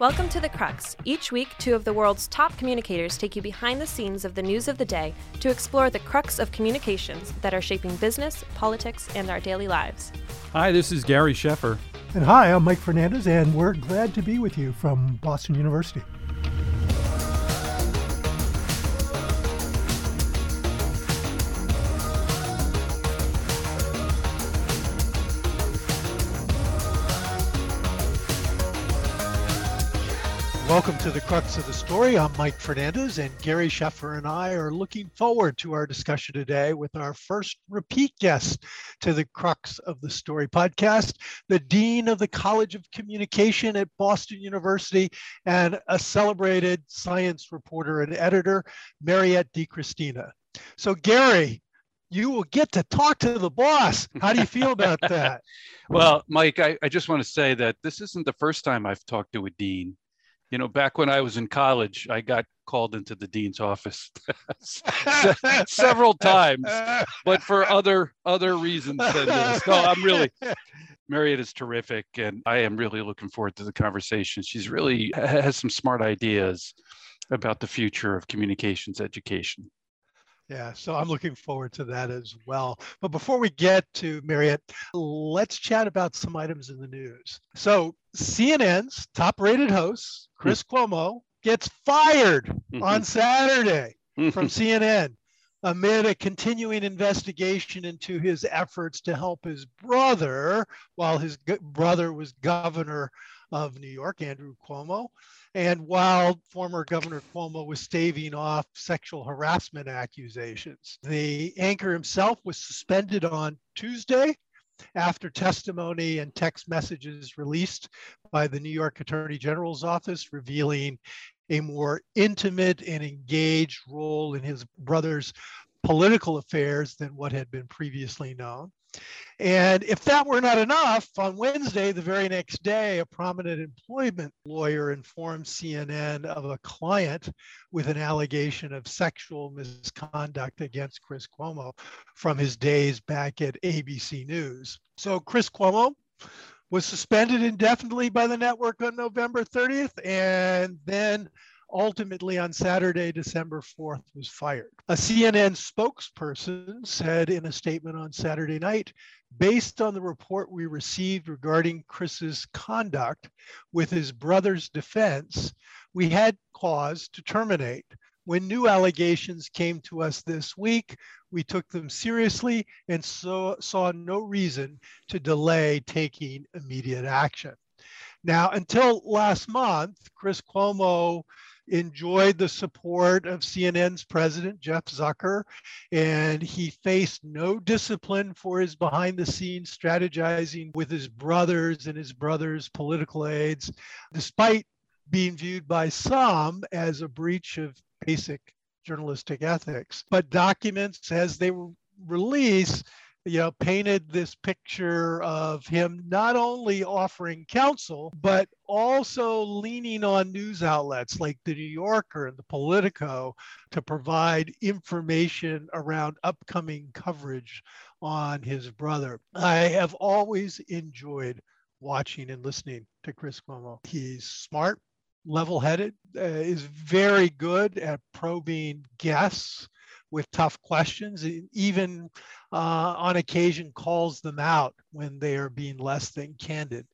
Welcome to The Crux. Each week, two of the world's top communicators take you behind the scenes of the news of the day to explore the crux of communications that are shaping business, politics, and our daily lives. Hi, this is Gary Sheffer. And hi, I'm Mike Fernandez, and we're glad to be with you from Boston University. To the crux of the story. I'm Mike Fernandez, and Gary Sheffer and I are looking forward to our discussion today with our first repeat guest to the crux of the story podcast, the Dean of the College of Communication at Boston University and a celebrated science reporter and editor, Mariette DiChristina. So, Gary, you will get to talk to the boss. How do you feel about that? well, Mike, I, I just want to say that this isn't the first time I've talked to a dean you know, back when I was in college, I got called into the dean's office several times, but for other other reasons than this. No, I'm really Mariette is terrific, and I am really looking forward to the conversation. She's really has some smart ideas about the future of communications education. Yeah, so I'm looking forward to that as well. But before we get to Mariette, let's chat about some items in the news. So, CNN's top rated host, Chris Cuomo, gets fired mm-hmm. on Saturday from CNN amid a continuing investigation into his efforts to help his brother while his brother was governor of New York, Andrew Cuomo. And while former Governor Cuomo was staving off sexual harassment accusations, the anchor himself was suspended on Tuesday after testimony and text messages released by the New York Attorney General's office revealing a more intimate and engaged role in his brother's political affairs than what had been previously known. And if that were not enough, on Wednesday, the very next day, a prominent employment lawyer informed CNN of a client with an allegation of sexual misconduct against Chris Cuomo from his days back at ABC News. So Chris Cuomo was suspended indefinitely by the network on November 30th and then ultimately on Saturday, December 4th, was fired. A CNN spokesperson said in a statement on Saturday night, based on the report we received regarding Chris's conduct with his brother's defense, we had cause to terminate. When new allegations came to us this week, we took them seriously and so, saw no reason to delay taking immediate action. Now, until last month, Chris Cuomo enjoyed the support of CNN's president, Jeff Zucker, and he faced no discipline for his behind the scenes strategizing with his brothers and his brothers' political aides, despite being viewed by some as a breach of basic journalistic ethics. But documents, as they were released, you know, painted this picture of him not only offering counsel, but also leaning on news outlets like the New Yorker and the Politico to provide information around upcoming coverage on his brother. I have always enjoyed watching and listening to Chris Cuomo. He's smart, level headed, uh, is very good at probing guests with tough questions, even uh, on occasion calls them out when they are being less than candid.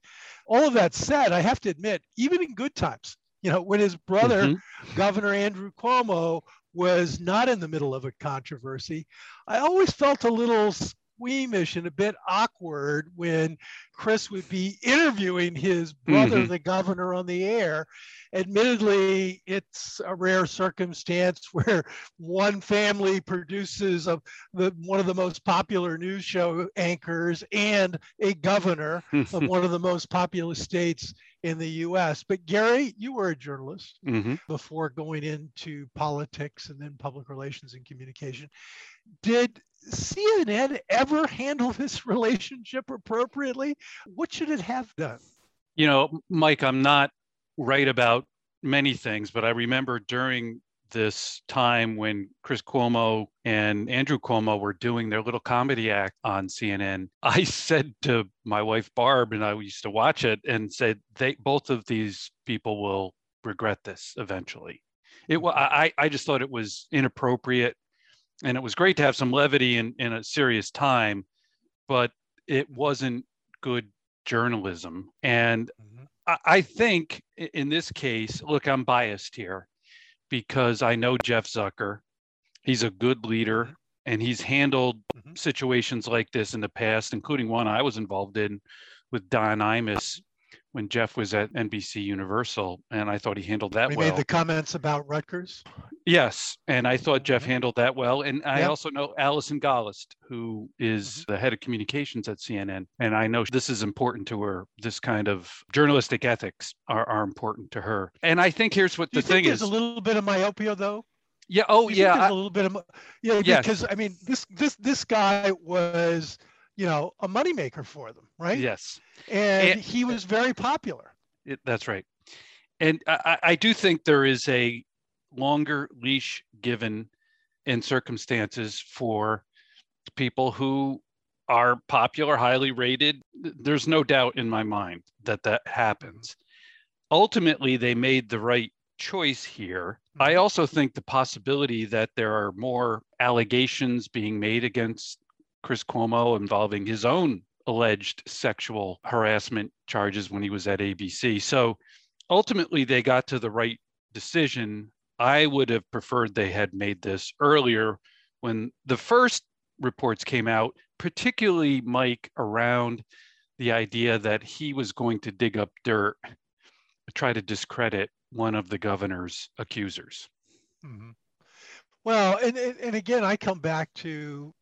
All of that said, I have to admit, even in good times, you know, when his brother, mm-hmm. Governor Andrew Cuomo, was not in the middle of a controversy, I always felt a little squeamish and a bit awkward when Chris would be interviewing his brother, mm-hmm. the governor, on the air. Admittedly, it's a rare circumstance where one family produces a, the, one of the most popular news show anchors and a governor of one of the most populous states in the US. But Gary, you were a journalist mm-hmm. before going into politics and then public relations and communication. Did CNN ever handle this relationship appropriately? What should it have done? You know, Mike, I'm not right about many things, but I remember during this time when Chris Cuomo and Andrew Cuomo were doing their little comedy act on CNN, I said to my wife Barb, and I used to watch it, and said they both of these people will regret this eventually. It I I just thought it was inappropriate, and it was great to have some levity in in a serious time, but it wasn't good journalism. And mm-hmm. I, I think in this case, look, I'm biased here because I know Jeff Zucker. He's a good leader mm-hmm. and he's handled mm-hmm. situations like this in the past, including one I was involved in with Don Imus when Jeff was at NBC Universal, and I thought he handled that we well. made the comments about Rutgers. Yes, and I thought Jeff handled that well. And I yep. also know Allison Gollust, who is mm-hmm. the head of communications at CNN, and I know this is important to her. This kind of journalistic ethics are, are important to her. And I think here's what Do the thing there's is. a little bit of myopia, though. Yeah. Oh, yeah. a little bit of yeah. Yes. Because I mean, this this this guy was you know a moneymaker for them, right? Yes and, and he was very popular. It, that's right. And I, I do think there is a longer leash given in circumstances for people who are popular, highly rated. There's no doubt in my mind that that happens. Ultimately, they made the right choice here. I mm-hmm. also think the possibility that there are more allegations being made against Chris Cuomo involving his own alleged sexual harassment charges when he was at ABC. So ultimately, they got to the right decision. I would have preferred they had made this earlier when the first reports came out, particularly Mike around the idea that he was going to dig up dirt, try to discredit one of the governor's accusers. Mm-hmm. Well, and, and again, I come back to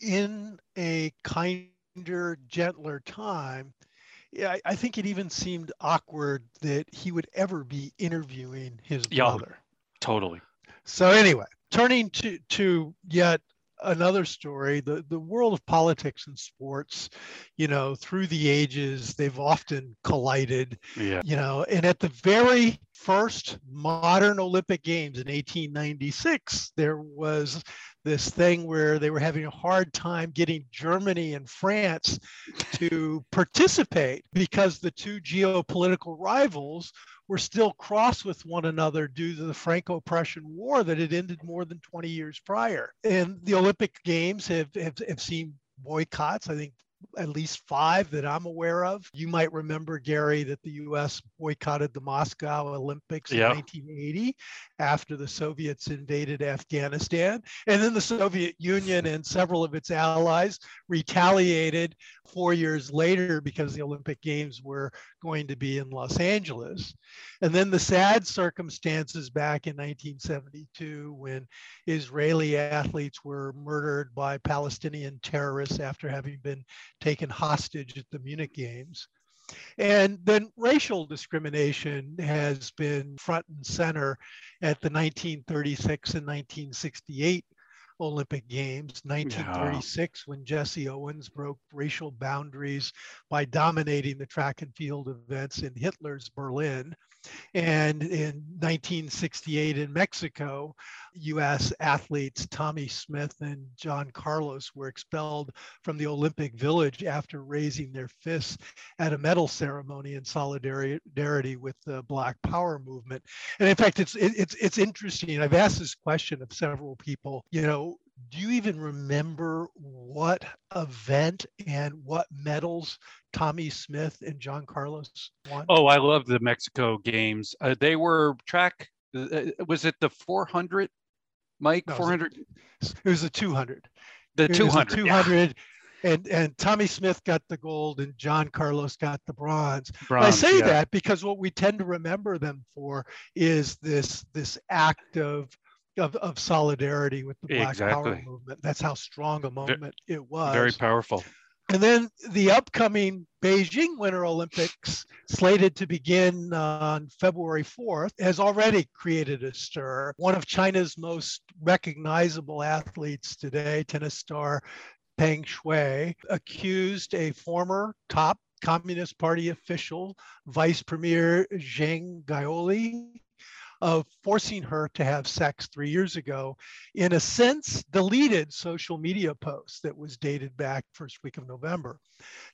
in a kinder, gentler time, yeah, I think it even seemed awkward that he would ever be interviewing his brother. Totally. So anyway, turning to to yet another story, the the world of politics and sports, you know, through the ages, they've often collided. Yeah. You know, and at the very first modern Olympic Games in 1896, there was this thing where they were having a hard time getting Germany and France to participate because the two geopolitical rivals were still cross with one another due to the Franco-Prussian War that had ended more than 20 years prior. And the Olympic Games have, have, have seen boycotts. I think at least five that I'm aware of. You might remember, Gary, that the US boycotted the Moscow Olympics in 1980 after the Soviets invaded Afghanistan. And then the Soviet Union and several of its allies retaliated four years later because the Olympic Games were going to be in Los Angeles. And then the sad circumstances back in 1972 when Israeli athletes were murdered by Palestinian terrorists after having been taken hostage at the Munich Games. And then racial discrimination has been front and center at the 1936 and 1968 Olympic Games, 1936, yeah. when Jesse Owens broke racial boundaries by dominating the track and field events in Hitler's Berlin. And in 1968 in Mexico, US athletes Tommie Smith and John Carlos were expelled from the Olympic Village after raising their fists at a medal ceremony in solidarity with the Black Power movement. And in fact, it's it's it's interesting. I've asked this question of several people. You know, do you even remember what event and what medals Tommie Smith and John Carlos won? Oh, I love the Mexico games. Uh, they were track. Uh, uh was it the 400, Mike? No, 400. It was the 200. The 200. 200. Yeah. And, and Tommie Smith got the gold and John Carlos got the bronze. bronze I say yeah. that because what we tend to remember them for is this this act of of, of solidarity with the Black exactly. Power movement. That's how strong a moment it was. Very powerful. And then the upcoming Beijing Winter Olympics, slated to begin uh, on February 4th, has already created a stir. One of China's most recognizable athletes today, tennis star Peng Shuai, accused a former top Communist Party official, Vice Premier Zhang Gaoli, of forcing her to have sex three years ago in a sense, deleted social media post that was dated back first week of November.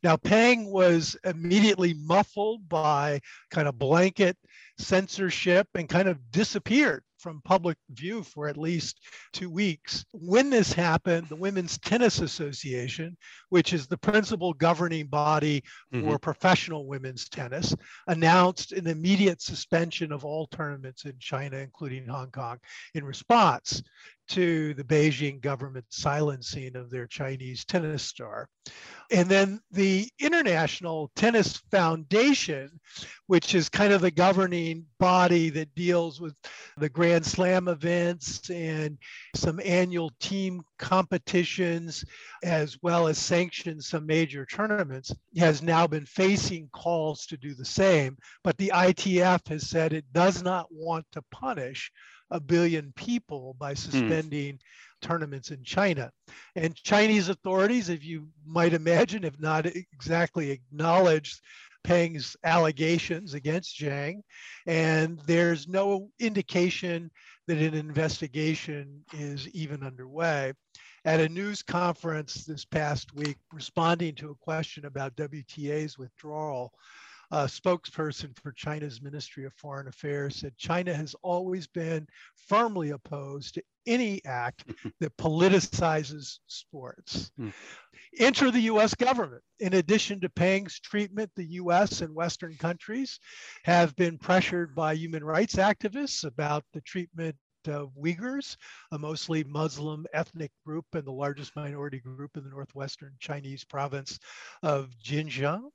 Now, Peng was immediately muffled by kind of blanket censorship and kind of disappeared from public view for at least two weeks. When this happened, the Women's Tennis Association, which is the principal governing body mm-hmm. for professional women's tennis, announced an immediate suspension of all tournaments in China, including Hong Kong, in response to the Beijing government silencing of their Chinese tennis star. And then the International Tennis Foundation, which is kind of the governing body that deals with the Grand Slam events and some annual team competitions, as well as sanctions some major tournaments, has now been facing calls to do the same. But the ITF has said it does not want to punish a billion people by hmm. suspending tournaments in China. And Chinese authorities, if you might imagine, have not exactly acknowledged Peng's allegations against Zhang. And there's no indication that an investigation is even underway. At a news conference this past week, responding to a question about WTA's withdrawal, a spokesperson for China's Ministry of Foreign Affairs said China has always been firmly opposed to any act that politicizes sports. Hmm. Enter the US government. In addition to Peng's treatment, the US and Western countries have been pressured by human rights activists about the treatment of Uyghurs, a mostly Muslim ethnic group and the largest minority group in the northwestern Chinese province of Xinjiang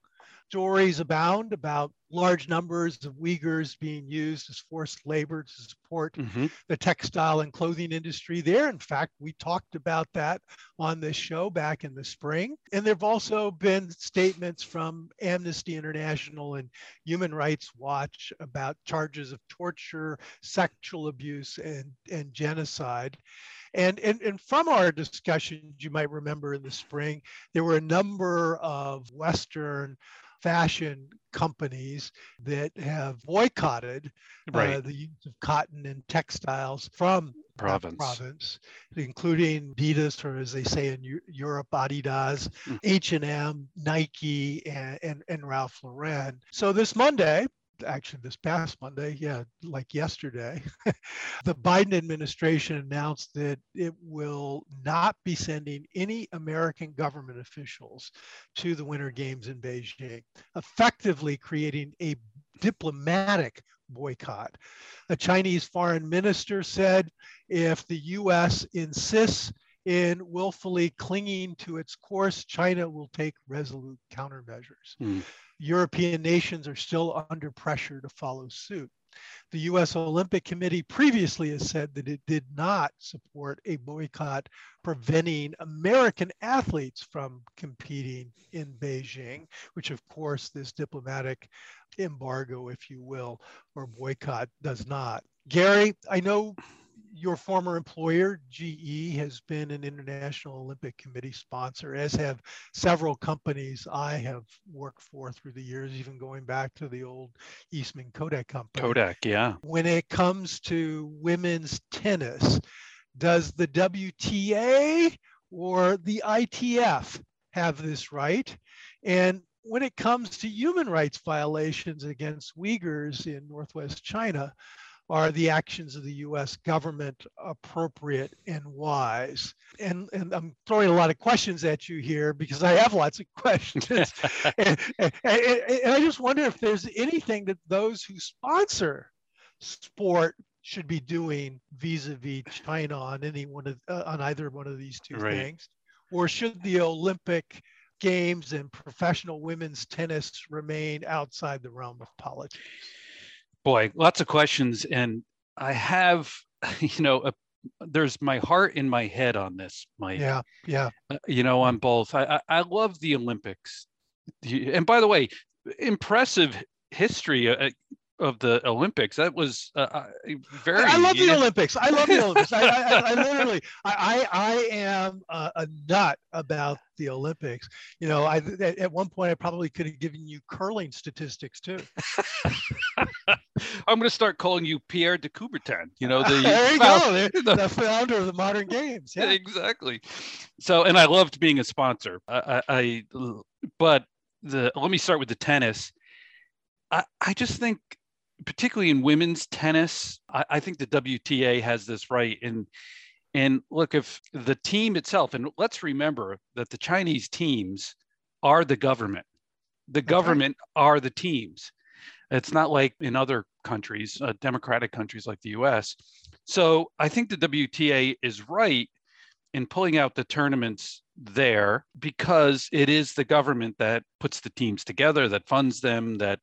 stories abound about large numbers of Uyghurs being used as forced labor to support mm-hmm. the textile and clothing industry there. In fact, we talked about that on this show back in the spring. And there have also been statements from Amnesty International and Human Rights Watch about charges of torture, sexual abuse, and, and genocide. And, and, and from our discussions, you might remember in the spring, there were a number of Western fashion companies that have boycotted uh, right. uh, the use of cotton and textiles from province. province, including Adidas, or as they say in U- Europe, Adidas, mm. H&M, Nike, and, and, and Ralph Lauren. So this Monday, actually this past Monday, yeah, like yesterday, the Biden administration announced that it will not be sending any American government officials to the Winter Games in Beijing, effectively creating a diplomatic boycott. A Chinese foreign minister said if the US insists in willfully clinging to its course, China will take resolute countermeasures. Mm. European nations are still under pressure to follow suit. The US Olympic Committee previously has said that it did not support a boycott preventing American athletes from competing in Beijing, which, of course, this diplomatic embargo, if you will, or boycott does not. Gary, I know your former employer, GE, has been an International Olympic Committee sponsor, as have several companies I have worked for through the years, even going back to the old Eastman Kodak company. Kodak, yeah. When it comes to women's tennis, does the WTA or the ITF have this right? And when it comes to human rights violations against Uyghurs in Northwest China, are the actions of the US government appropriate and wise? And, and I'm throwing a lot of questions at you here because I have lots of questions. and, and, and, I just wonder if there's anything that those who sponsor sport should be doing vis-a-vis China on any one of uh, on either one of these two right. things, or should the Olympic games and professional women's tennis remain outside the realm of politics? Boy, lots of questions, and I have, you know, a, there's my heart in my head on this, Mike. Yeah, yeah. Uh, you know, on both. I, I, I love the Olympics, and by the way, impressive history. Uh, of the Olympics. That was uh, very. I, I love the Olympics. I love the Olympics. I, I, I, literally, I, I, am a, a, nut about the Olympics. You know, I at one point I probably could have given you curling statistics too. I'm going to start calling you Pierre de Coubertin. You know, the there you go, the, the founder of the modern games. Yeah, exactly. So, and I loved being a sponsor. I, I but the let me start with the tennis. I, I just think, particularly in women's tennis, I, I think the WTA has this right. And and look, if the team itself, and let's remember that the Chinese teams are the government. The government are the teams. It's not like in other countries, uh, democratic countries like the US. So I think the WTA is right in pulling out the tournaments there because it is the government that puts the teams together, that funds them, that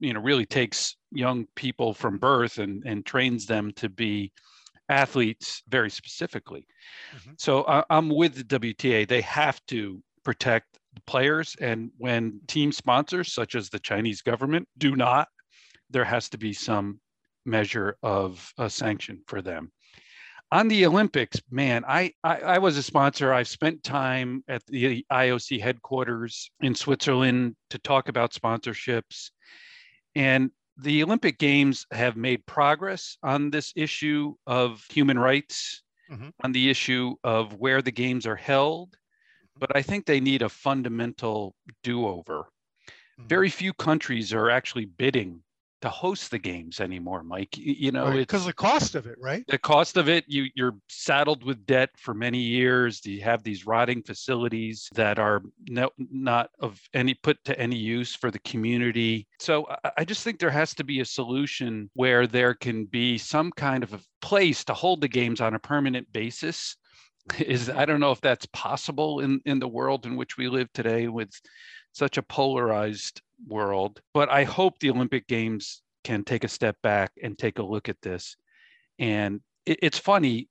you know really takes young people from birth and, and trains them to be athletes very specifically. Mm-hmm. So uh, I'm with the WTA. They have to protect the players, and when team sponsors such as the Chinese government do not, there has to be some measure of a sanction for them on the Olympics, man, I, I, I was a sponsor. I've spent time at the IOC headquarters in Switzerland to talk about sponsorships, and the Olympic Games have made progress on this issue of human rights, mm-hmm. on the issue of where the games are held, but I think they need a fundamental do-over. Mm-hmm. Very few countries are actually bidding to host the games anymore, Mike. You know, because the cost of it, right? The cost of it, you you're saddled with debt for many years. You have these rotting facilities that are no, not of any put to any use for the community. So I, I just think there has to be a solution where there can be some kind of a place to hold the games on a permanent basis. Is I don't know if that's possible in in the world in which we live today with such a polarized world. But I hope the Olympic Games can take a step back and take a look at this. And it, it's funny,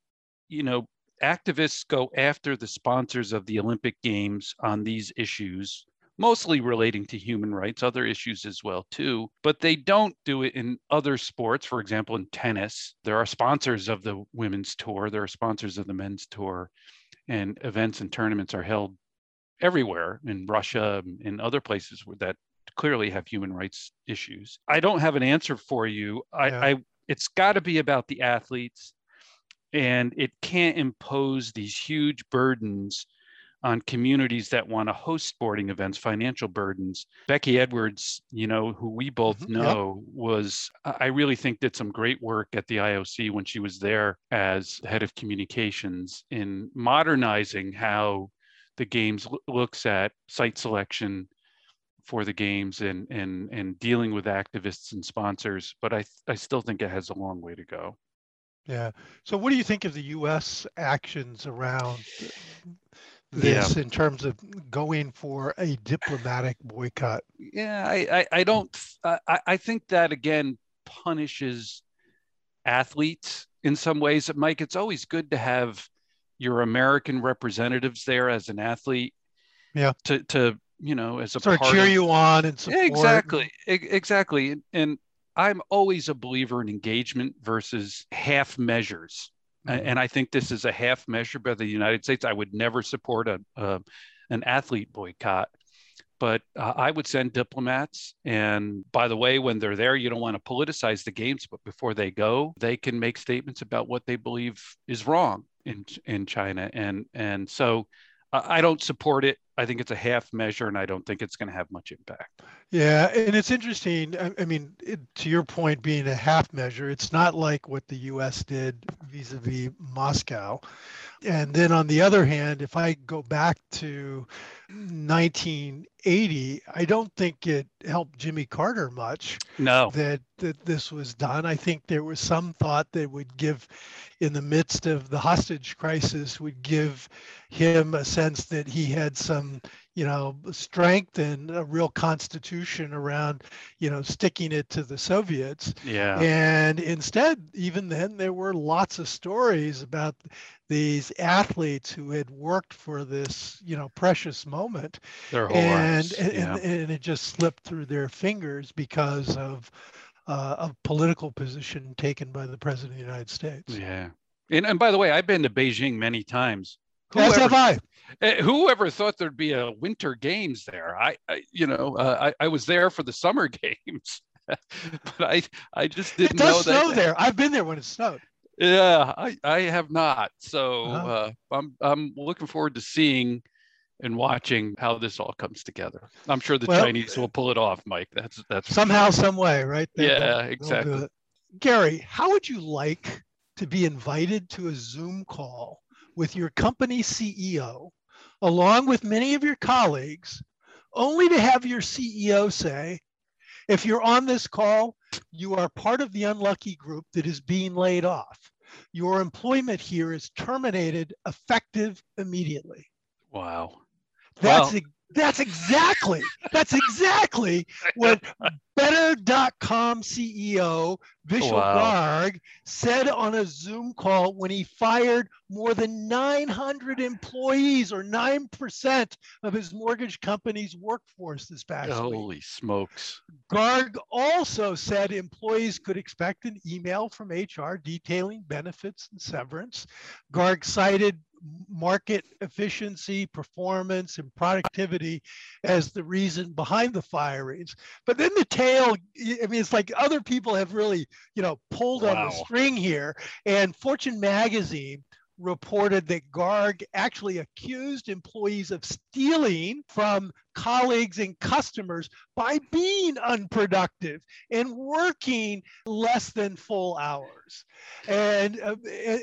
you know, activists go after the sponsors of the Olympic Games on these issues, mostly relating to human rights, other issues as well too. But they don't do it in other sports. For example, in tennis, there are sponsors of the women's tour, there are sponsors of the men's tour, and events and tournaments are held everywhere in Russia, in other places where that clearly have human rights issues. I don't have an answer for you. I, yeah. I it's got to be about the athletes, and it can't impose these huge burdens on communities that want to host sporting events, financial burdens. Becky Edwards, you know, who we both mm-hmm. know, yep. was, I really think, did some great work at the IOC when she was there as head of communications in modernizing how the games looks at site selection for the games and and and dealing with activists and sponsors but i i still think it has a long way to go. Yeah. So what do you think of the us actions around this yeah. in terms of going for a diplomatic boycott? Yeah i i, I don't I, I think that again punishes athletes in some ways. Mike it's always good to have your american representatives there as an athlete yeah. to to you know, as a sort of cheer of, you on and support. Exactly, exactly. And I'm always a believer in engagement versus half measures. Mm-hmm. And I think this is a half measure by the United States. I would never support a, an athlete boycott, but uh, I would send diplomats. And by the way, when they're there, you don't want to politicize the games, but before they go, they can make statements about what they believe is wrong in in China. And and so I don't support it. I think it's a half measure, and I don't think it's going to have much impact. Yeah, and it's interesting. I, I mean, it, to your point, being a half measure, it's not like what the U.S. did vis-a-vis Moscow. And then on the other hand, if I go back to 1980, I don't think it helped Jimmy Carter much. No. That that this was done. I think there was some thought that would give, in the midst of the hostage crisis, would give him a sense that he had some you know, strength and a real constitution around, you know, sticking it to the Soviets. Yeah. And instead, even then, there were lots of stories about these athletes who had worked for this, you know, precious moment. Their whole and. And, yeah. and, and it just slipped through their fingers because of uh, of political position taken by the president of the United States. Yeah. And, and by the way, I've been to Beijing many times. As have I. Eh, whoever thought there'd be a winter games there? I, I you know, uh, I, I was there for the summer games, but I, I just didn't it does know snow that. there. I've been there when it snowed. Yeah, I, I have not. So Uh-huh. uh, I'm, I'm looking forward to seeing and watching how this all comes together. I'm sure the Well, Chinese will pull it off, Mike. That's that's Somehow, some way, right? They- Yeah, they'll- they'll exactly. Gary, how would you like to be invited to a Zoom call with your company CEO, along with many of your colleagues, only to have your CEO say, if you're on this call, you are part of the unlucky group that is being laid off. Your employment here is terminated effective immediately. Wow. That's Well- ex- that's exactly that's exactly what Better.com CEO Vishal Wow. Garg said on a Zoom call when he fired more than 900 employees or 9% of his mortgage company's workforce this past week. Holy smokes. Garg also said employees could expect an email from HR detailing benefits and severance. Garg cited market efficiency, performance, and productivity as the reason behind the firings. But then the tail, I mean, it's like other people have really, you know, pulled on the string here. And Fortune magazine reported that Garg actually accused employees of stealing from colleagues and customers by being unproductive and working less than full hours. And, uh,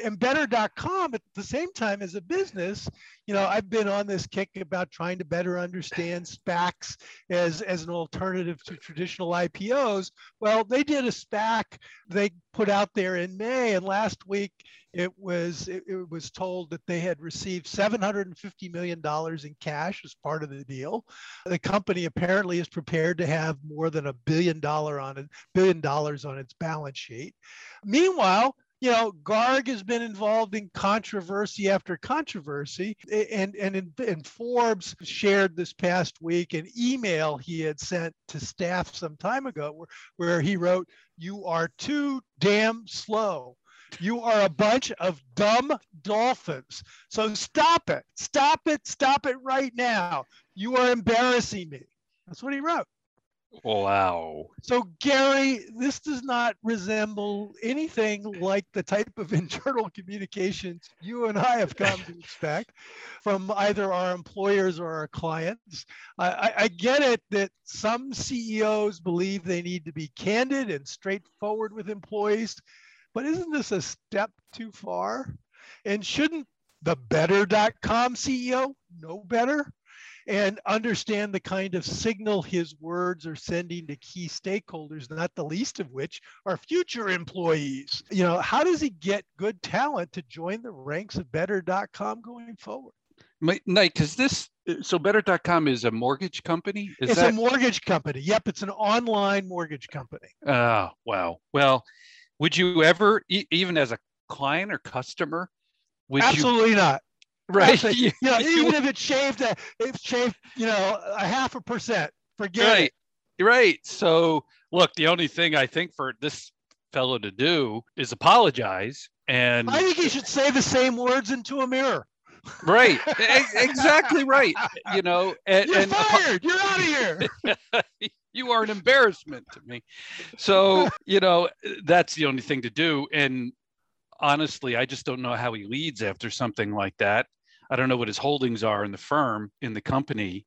and better.com at the same time as a business, you know, I've been on this kick about trying to better understand SPACs as, as an alternative to traditional IPOs. Well, they did a SPAC they put out there in May, and last week it was it, it was told that they had received 750 million dollars in cash as part of the deal. The company apparently is prepared to have more than a billion dollar on it, billion dollars on its balance sheet. Meanwhile, you know, Garg has been involved in controversy after controversy, and and and Forbes shared this past week an email he had sent to staff some time ago, where, where he wrote, "You are too damn slow." You are a bunch of dumb dolphins. So stop it. Stop it. Stop it right now. You are embarrassing me. That's what he wrote. Wow. So, Gary, this does not resemble anything like the type of internal communications you and I have come to expect from either our employers or our clients. I, I, I get it that some CEOs believe they need to be candid and straightforward with employees, but isn't this a step too far? And shouldn't the better.com CEO know better? and understand the kind of signal his words are sending to key stakeholders, not the least of which are future employees. You know, how does he get good talent to join the ranks of better.com going forward? Mike, because this, so better.com is a mortgage company? Is it's that? a mortgage company. Yep, it's an online mortgage company. Oh, wow. Well, would you ever, e- even as a client or customer, would you, Absolutely not. right? You- You know, even if it shaved uh, a, if shaved, you know, a half a percent, forget right it. right so look the only thing i think for this fellow to do is apologize and I think he should say the same words into a mirror. right exactly right you know and, You're and fired. You're out of here. You are an embarrassment to me. So you know that's the only thing to do. And honestly i just don't know how he leads after something like that. I don't know what his holdings are in the firm in the company.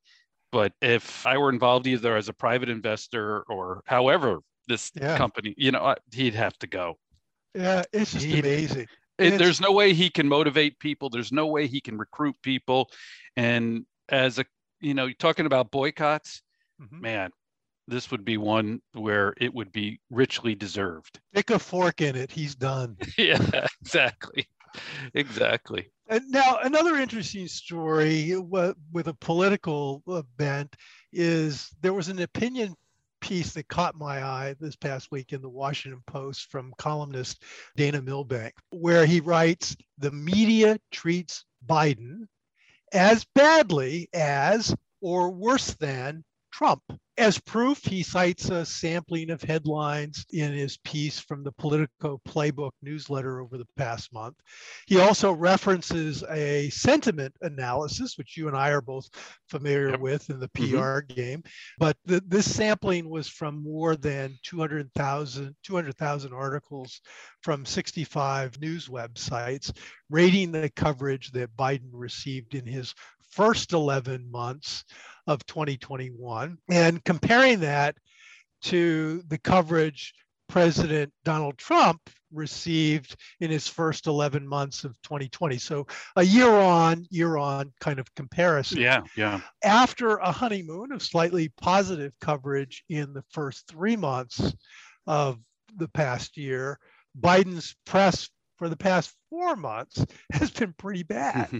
But if i were involved either as a private investor or however this Yeah. company you know he'd have to go. Yeah, it's just He- amazing. It- It's- there's no way he can motivate people. There's no way he can recruit people. And as a you know talking about boycotts. Mhm. man this would be one where it would be richly deserved Stick a fork in it. He's done. yeah exactly exactly And now another interesting story with a political bent is there was an opinion piece that caught my eye this past week in the Washington Post from columnist Dana Milbank, where he writes the media treats Biden as badly as or worse than Trump. As proof, he cites a sampling of headlines in his piece from the Politico Playbook newsletter over the past month. He also references a sentiment analysis, which you and I are both familiar yep. with in the PR mm-hmm. game. But the, this sampling was from more than 200,000 200, articles from 65 news websites, rating the coverage that Biden received in his first 11 months of 2021 and comparing that to the coverage President Donald Trump received in his first 11 months of 2020. So a year on, year on kind of comparison. Yeah, yeah. After a honeymoon of slightly positive coverage in the first three months of the past year, Biden's press for the past four months has been pretty bad. Mm-hmm.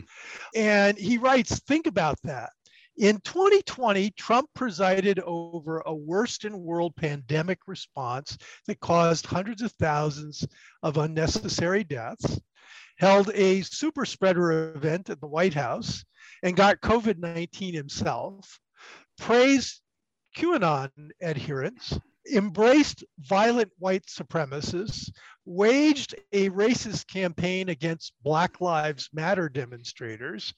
and he writes, think about that. In 2020, Trump presided over a worst in world pandemic response that caused hundreds of thousands of unnecessary deaths, held a super spreader event at the White House, and got COVID 19 himself, praised QAnon adherents, embraced violent white supremacists, waged a racist campaign against Black Lives Matter demonstrators,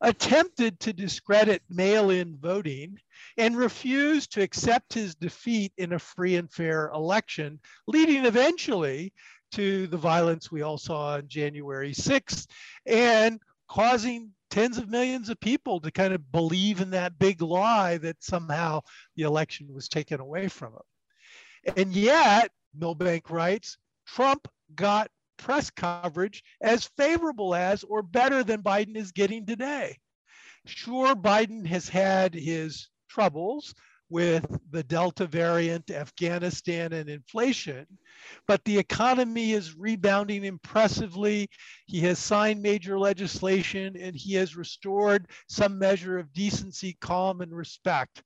attempted to discredit mail in voting, and refused to accept his defeat in a free and fair election, leading eventually to the violence we all saw on January 6th and causing tens of millions of people to kind of believe in that big lie that somehow the election was taken away from them. And yet, Milbank writes, Trump got press coverage as favorable as or better than Biden is getting today. Sure, Biden has had his troubles with the Delta variant, Afghanistan, and inflation, but the economy is rebounding impressively. He has signed major legislation and he has restored some measure of decency, calm, and respect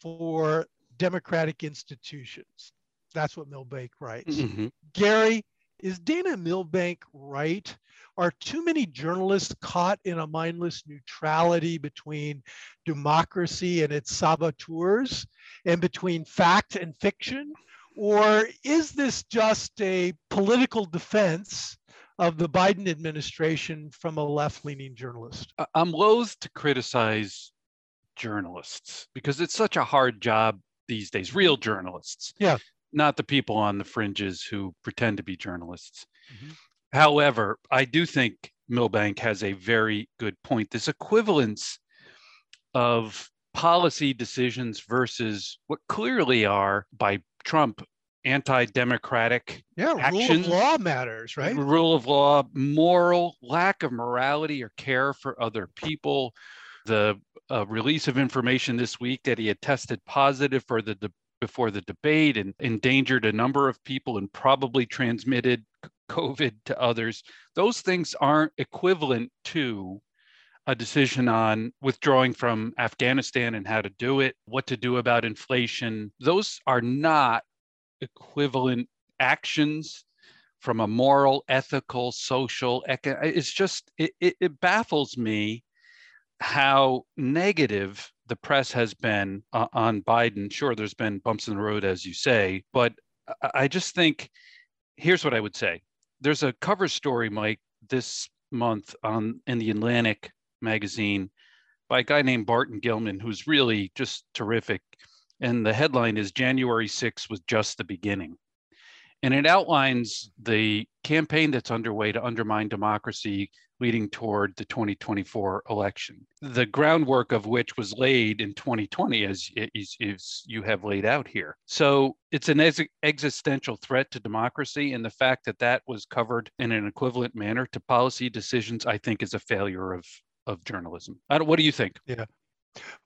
for democratic institutions. That's what Milbank writes. Mm-hmm. Gary, is Dana Milbank right? Are too many journalists caught in a mindless neutrality between democracy and its saboteurs and between fact and fiction? Or is this just a political defense of the Biden administration from a left leaning journalist? I'm loath to criticize journalists because it's such a hard job these days, real journalists. Yeah not the people on the fringes who pretend to be journalists. Mm-hmm. However, I do think Milbank has a very good point. This equivalence of policy decisions versus what clearly are by Trump anti-democratic yeah actions. rule of law matters right rule of law moral lack of morality or care for other people the uh, release of information this week that he had tested positive for the before the debate and endangered a number of people and probably transmitted COVID to others. Those things aren't equivalent to a decision on withdrawing from Afghanistan and how to do it, what to do about inflation. Those are not equivalent actions from a moral, ethical, social, eco- it's just, it, it, it baffles me how negative the press has been uh, on Biden. Sure, there's been bumps in the road, as you say, but I just think here's what I would say. There's a cover story, Mike, this month on in the Atlantic magazine by a guy named Barton Gellman, who's really just terrific. And the headline is January 6th was just the beginning. And it outlines the campaign that's underway to undermine democracy leading toward the 2024 election. The groundwork of which was laid in 2020, as, as, as you have laid out here. So it's an ex- existential threat to democracy. And the fact that that was covered in an equivalent manner to policy decisions, I think, is a failure of, of journalism. what do you think? Yeah.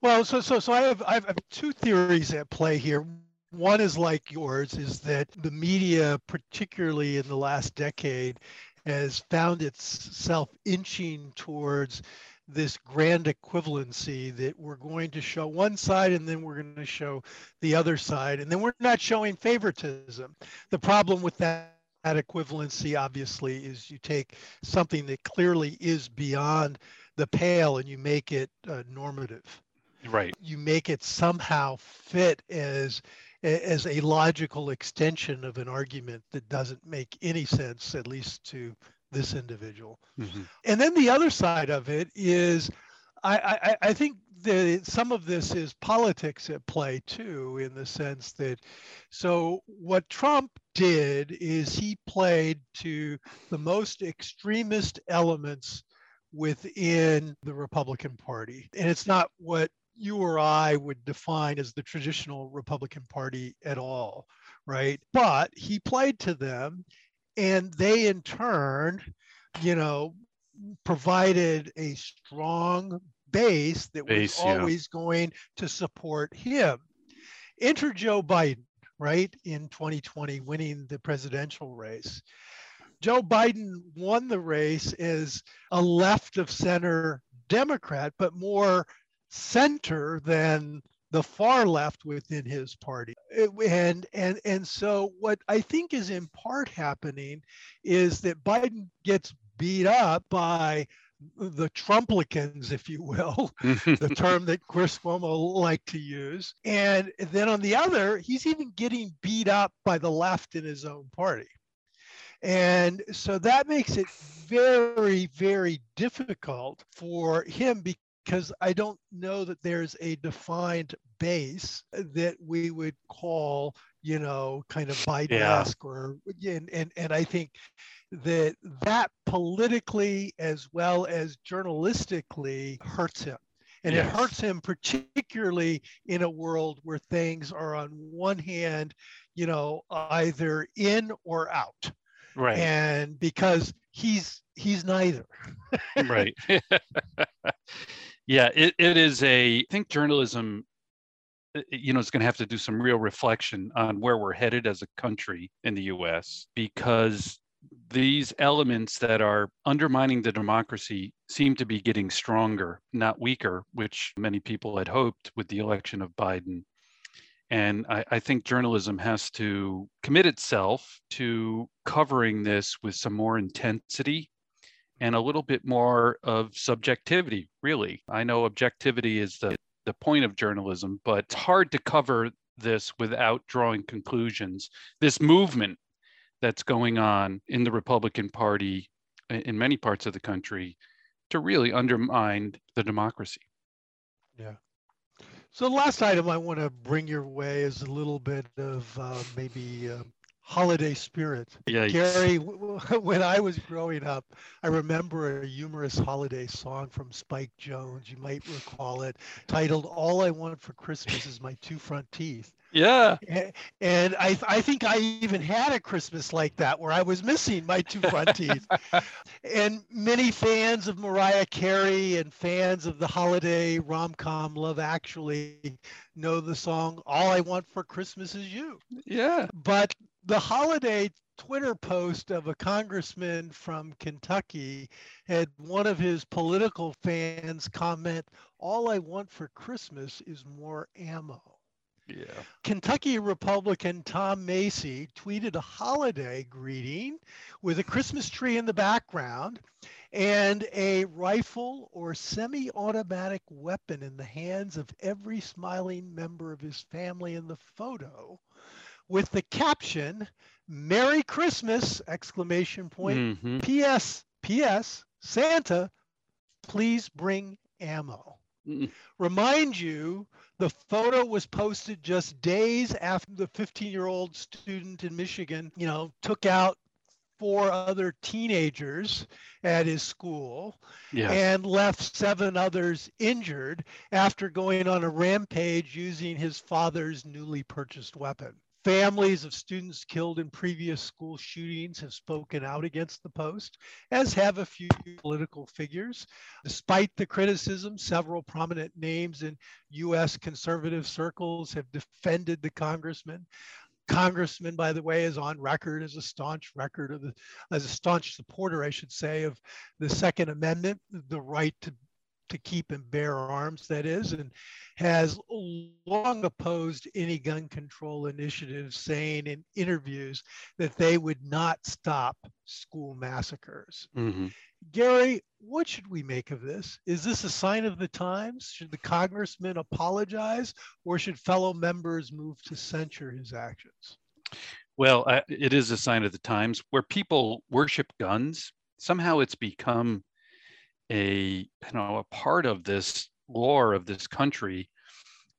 Well, so so so I have I have two theories at play here. One is like yours, is that the media, particularly in the last decade, has found itself inching towards this grand equivalency that we're going to show one side and then we're going to show the other side. And then we're not showing favoritism. The problem with that, that equivalency obviously is you take something that clearly is beyond the pale and you make it uh, normative. Right. You make it somehow fit as as a logical extension of an argument that doesn't make any sense, at least to this individual. Mm-hmm. And then the other side of it is, I, I, I think that some of this is politics at play too, in the sense that, so what Trump did is he played to the most extremist elements within the Republican Party. And it's not what you or I would define as the traditional Republican Party at all, right? But he played to them, and they in turn, you know, provided a strong base that base, was always yeah. going to support him. Enter Joe Biden, right, in 2020, winning the presidential race. Joe Biden won the race as a left of center Democrat, but more center than the far left within his party. And and and so what I think is in part happening is that Biden gets beat up by the Trumplicans, if you will, the term that Chris Cuomo liked to use. And then on the other, he's even getting beat up by the left in his own party. And so that makes it very, very difficult for him because I don't know that there's a defined base that we would call, you know, kind of Biden-esque yeah. or and, and and I think that that politically as well as journalistically hurts him. And yes. it hurts him particularly in a world where things are on one hand, you know, either in or out. Right. And because he's he's neither. right. Yeah, it, it is a, I think journalism, uh, uh, you know, is going to have to do some real reflection on where we're headed as a country in the US because these elements that are undermining the democracy seem to be getting stronger, not weaker, which many people had hoped with the election of Biden. And I, I, think journalism has to commit itself to covering this with some more intensity and a little bit more of subjectivity, really. I know objectivity is the, the point of journalism, but it's hard to cover this without drawing conclusions. This movement that's going on in the Republican Party in many parts of the country to really undermine the democracy. Yeah. So the last item I want to bring your way is a little bit of uh, maybe uh, holiday spirit. Yeah, Gary, when I was growing up, I remember a humorous holiday song from Spike Jones. You might recall it, titled "All I Want for Christmas Is My Two Front Teeth." Yeah. And I, I think I even had a Christmas like that where I was missing my two front teeth. and many fans of Mariah Carey and fans of the holiday rom com Love Actually know the song All I Want for Christmas Is You. Yeah. But the holiday Twitter post of a congressman from Kentucky had one of his political fans comment, All I want for Christmas is more ammo. Yeah. Kentucky Republican Tom Massie tweeted a holiday greeting with a Christmas tree in the background and a rifle or semi automatic weapon in the hands of every smiling member of his family in the photo with the caption merry christmas exclamation point mm-hmm. ps ps santa please bring ammo mm. remind you the photo was posted just days after the 15 year old student in michigan you know took out four other teenagers at his school yes. and left seven others injured after going on a rampage using his father's newly purchased weapon. Families of students killed in previous school shootings have spoken out against the post, as have a few political figures. Despite the criticism, several prominent names in U.S. conservative circles have defended the congressman. Congressman, by the way, is on record as a staunch record of the, as a staunch supporter, I should say, of the Second Amendment, the right to to keep and bear arms, that is, and has long opposed any gun control initiatives, saying in interviews that they would not stop school massacres. Mm-hmm. Gary, what should we make of this? Is this a sign of the times? Should the congressman apologize or should fellow members move to censure his actions? Well, uh, it is a sign of the times where people worship guns. Somehow it's become a you know a part of this lore of this country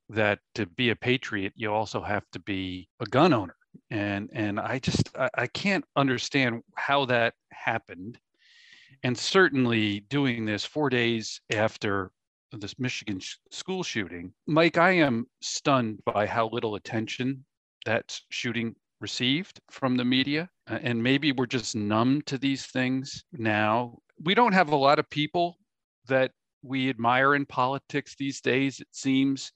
that to be a patriot you also have to be a gun owner. And and i just I, I can't understand how that happened. And certainly doing this four days after this michigan sh- school shooting mike i am stunned by how little attention that shooting received from the media. And maybe we're just numb to these things now we don't have a lot of people that we admire in politics these days it seems.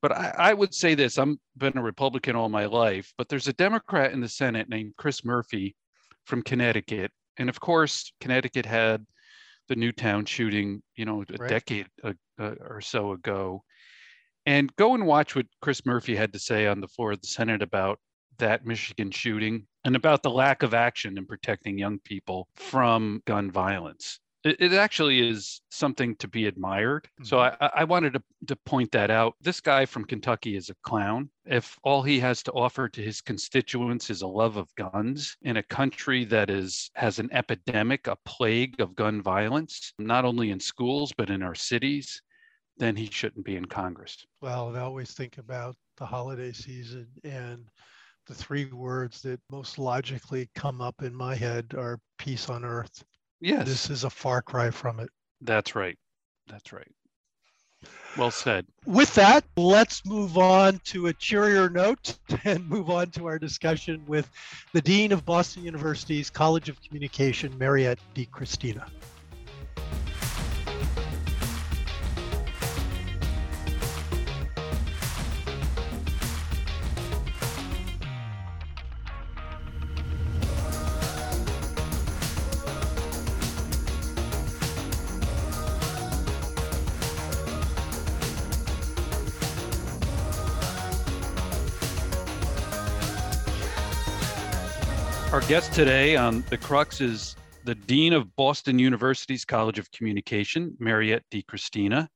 But I, I, would say this i've been a republican all my life but there's a democrat in the senate named chris murphy from connecticut. And of course connecticut had the newtown shooting you know a right. decade uh, uh, or so ago. And go and watch what chris murphy had to say on the floor of the senate about that michigan shooting and about the lack of action in protecting young people from gun violence it, it actually is something to be admired. Mm-hmm. So I, I wanted to, to point that out. This guy from Kentucky is a clown. If all he has to offer to his constituents is a love of guns in a country that is has an epidemic, a plague of gun violence, not only in schools but in our cities, then he shouldn't be in Congress. Well, I always think about the holiday season and the three words that most logically come up in my head are peace on earth Yes. This is a far cry from it. That's right. That's right. Well said. With that, let's move on to a cheerier note and move on to our discussion with the Dean of Boston University's College of Communication, Mariette DiChristina. Our guest today on The Crux is the Dean of Boston University's College of Communication, Mariette DiChristina.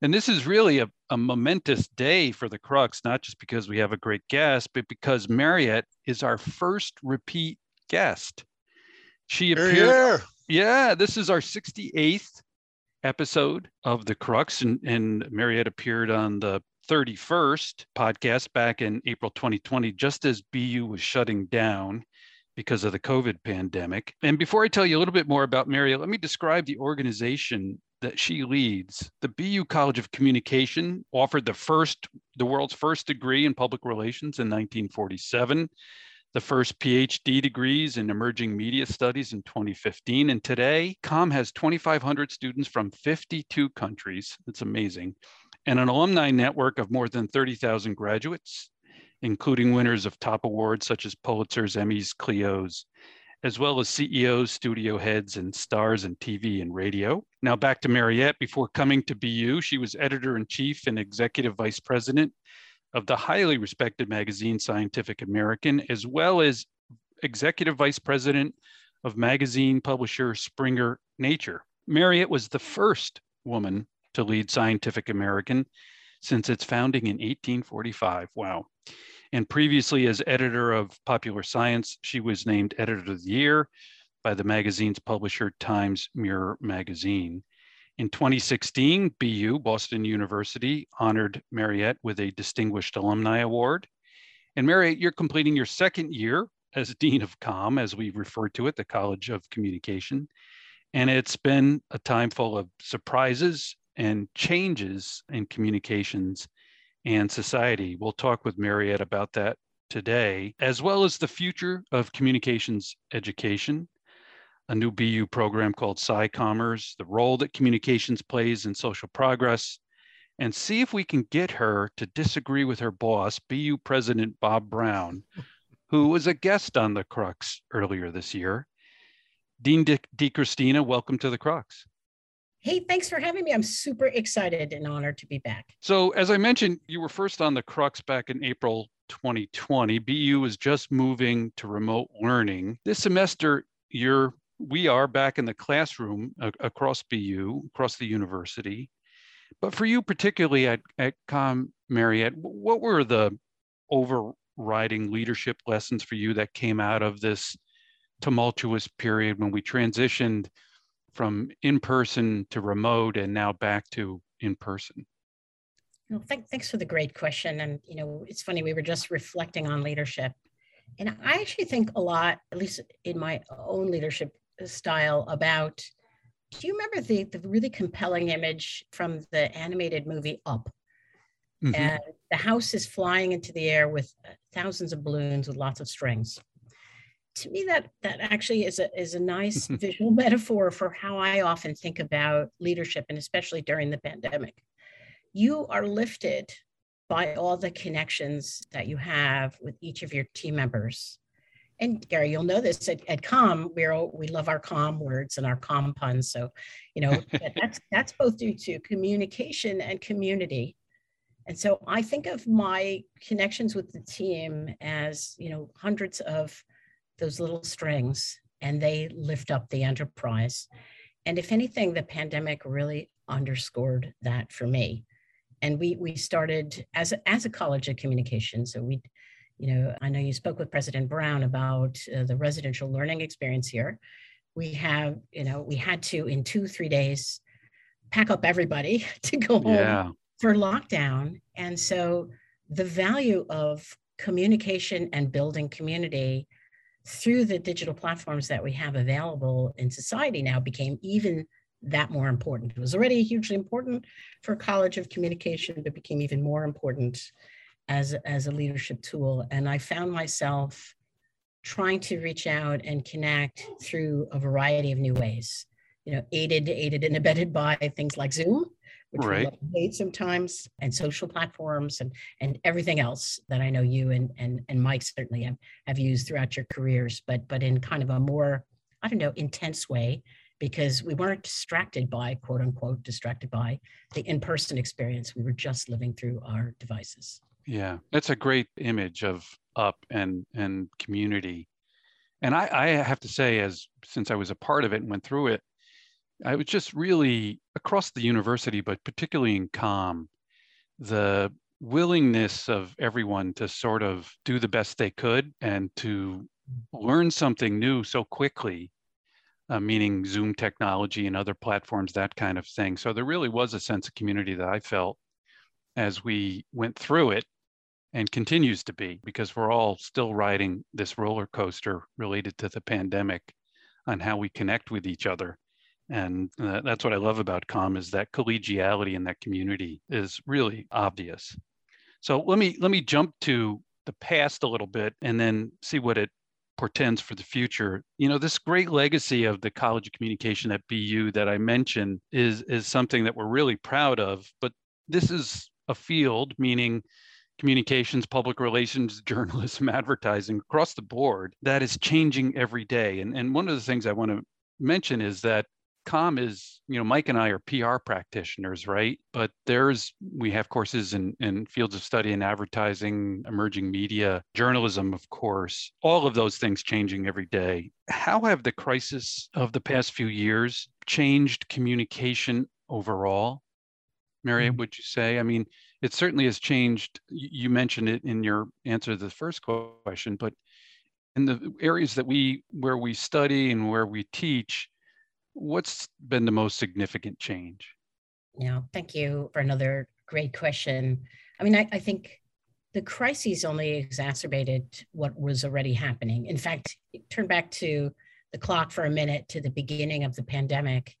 And this is really a, a, momentous day for The Crux, not just because we have a great guest, but because Mariette is our first repeat guest. She appeared. Here. Yeah, this is our 68th episode of The Crux, and, and Mariette appeared on the 31st podcast back in April 2020, just as BU was shutting down because of the COVID pandemic. And before I tell you a little bit more about Mariette, let me describe the organization that she leads. The BU College of Communication offered the first, the world's first degree in public relations in 1947, the first PhD degrees in emerging media studies in 2015. And today, COM has 2,500 students from 52 countries. It's amazing. And an alumni network of more than 30,000 graduates including winners of top awards such as Pulitzer's, Emmys, Clio's, as well as CEOs, studio heads, and stars in TV and radio. Now back to Mariette. Before coming to BU, she was editor in chief and executive vice president of the highly respected magazine Scientific American, as well as executive vice president of magazine publisher Springer Nature. Mariette was the first woman to lead Scientific American since its founding in 1845. Wow. And previously, as editor of Popular Science, she was named Editor of the Year by the magazine's publisher, Times Mirror Magazine. In 2016, BU, Boston University, honored Mariette with a Distinguished Alumni Award. And Mariette, you're completing your second year as Dean of Com, as we refer to it, the College of Communication. And it's been a time full of surprises and changes in communications and society. We'll talk with Mariette about that today, as well as the future of communications education, a new BU program called SciCommers, the role that communications plays in social progress, and see if we can get her to disagree with her boss, BU President Bob Brown, who was a guest on the Crux earlier this year. Dean DiChristina, welcome to the Crux. Hey, thanks for having me. I'm super excited and honored to be back. So, as I mentioned, you were first on the Crux back in April 2020. BU was just moving to remote learning. This semester, you're we are back in the classroom across BU, across the university. But for you, particularly at, at Com Mariette, what were the overriding leadership lessons for you that came out of this tumultuous period when we transitioned from in person to remote and now back to in person? Well, th- thanks for the great question. And, you know, it's funny, we were just reflecting on leadership. And I actually think a lot, at least in my own leadership style, about do you remember the, the really compelling image from the animated movie Up? Mm-hmm. And the house is flying into the air with thousands of balloons with lots of strings. To me, that that actually is a is a nice visual metaphor for how I often think about leadership, and especially during the pandemic. You are lifted by all the connections that you have with each of your team members. And Gary, you'll know this at, at Com, we're we love our com words and our com puns. So, you know, that's that's both due to communication and community. And so I think of my connections with the team as, you know, hundreds of those little strings and they lift up the enterprise. And if anything, the pandemic really underscored that for me. And we we started as a, as a college of communication. So we, you know, I know you spoke with President Brown about uh, the residential learning experience here. We have, you know, we had to in two three days pack up everybody to go home yeah for lockdown. And so the value of communication and building community through the digital platforms that we have available in society now became even that more important. It was already hugely important for College of Communication, but became even more important as, as a leadership tool. And I found myself trying to reach out and connect through a variety of new ways, you know, aided, aided and abetted by things like Zoom, which right. we hate sometimes, and social platforms and and everything else that I know you and and and Mike certainly have, have used throughout your careers, but but in kind of a more, I don't know, intense way because we weren't distracted by quote unquote distracted by the in-person experience. We were just living through our devices. Yeah, that's a great image of up and and community. And I, I have to say, as since I was a part of it and went through it, I was just really across the university, but particularly in com, the willingness of everyone to sort of do the best they could and to learn something new so quickly, uh, meaning Zoom technology and other platforms, that kind of thing. So there really was a sense of community that I felt as we went through it and continues to be because we're all still riding this roller coaster related to the pandemic on how we connect with each other and uh, that's what i love about com is that collegiality in that community is really obvious so let me let me jump to the past a little bit and then see what it portends for the future you know this great legacy of the college of communication at bu that i mentioned is is something that we're really proud of but this is a field meaning communications, public relations, journalism, advertising across the board that is changing every day. And, and one of the things I want to mention is that com is you know mike and i are pr practitioners right? But there's we have courses in, in fields of study in advertising emerging media journalism of course all of those things changing every day. How have the crisis of the past few years changed communication overall? Mariette mm-hmm. would you say? I mean it certainly has changed. You mentioned it in your answer to the first question but in the areas that we where we study and where we teach What's been the most significant change? Yeah, thank you for another great question. I mean, I, I think the crises only exacerbated what was already happening. In fact, turn back to the clock for a minute to the beginning of the pandemic,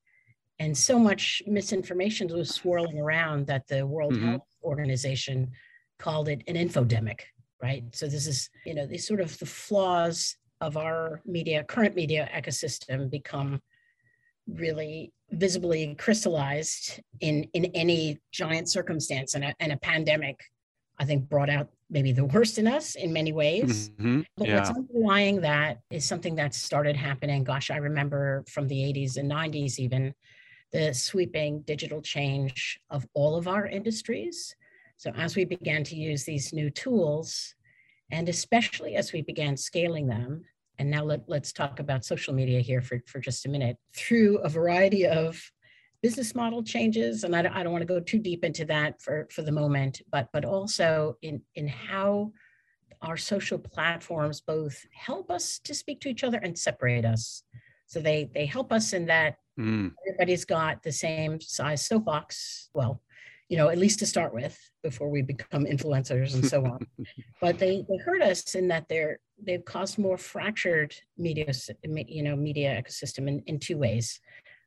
and so much misinformation was swirling around that the World mm-hmm. Health Organization called it an infodemic, right? So this is, you know, these sort of the flaws of our media, current media ecosystem become really visibly crystallized in in any giant circumstance and a, and a pandemic i think brought out maybe the worst in us in many ways mm-hmm. but yeah. what's underlying that is something that started happening gosh i remember from the 80s and 90s even the sweeping digital change of all of our industries so as we began to use these new tools and especially as we began scaling them and now let, let's talk about social media here for, for just a minute, through a variety of business model changes. And I don't, I don't want to go too deep into that for, for the moment, but, but also in, in how our social platforms both help us to speak to each other and separate us. So they, they help us in that mm. everybody's got the same size soapbox. Well, you know, at least to start with, before we become influencers and so on. but they, they hurt us in that they're they've caused more fractured media, you know, media ecosystem in, in two ways.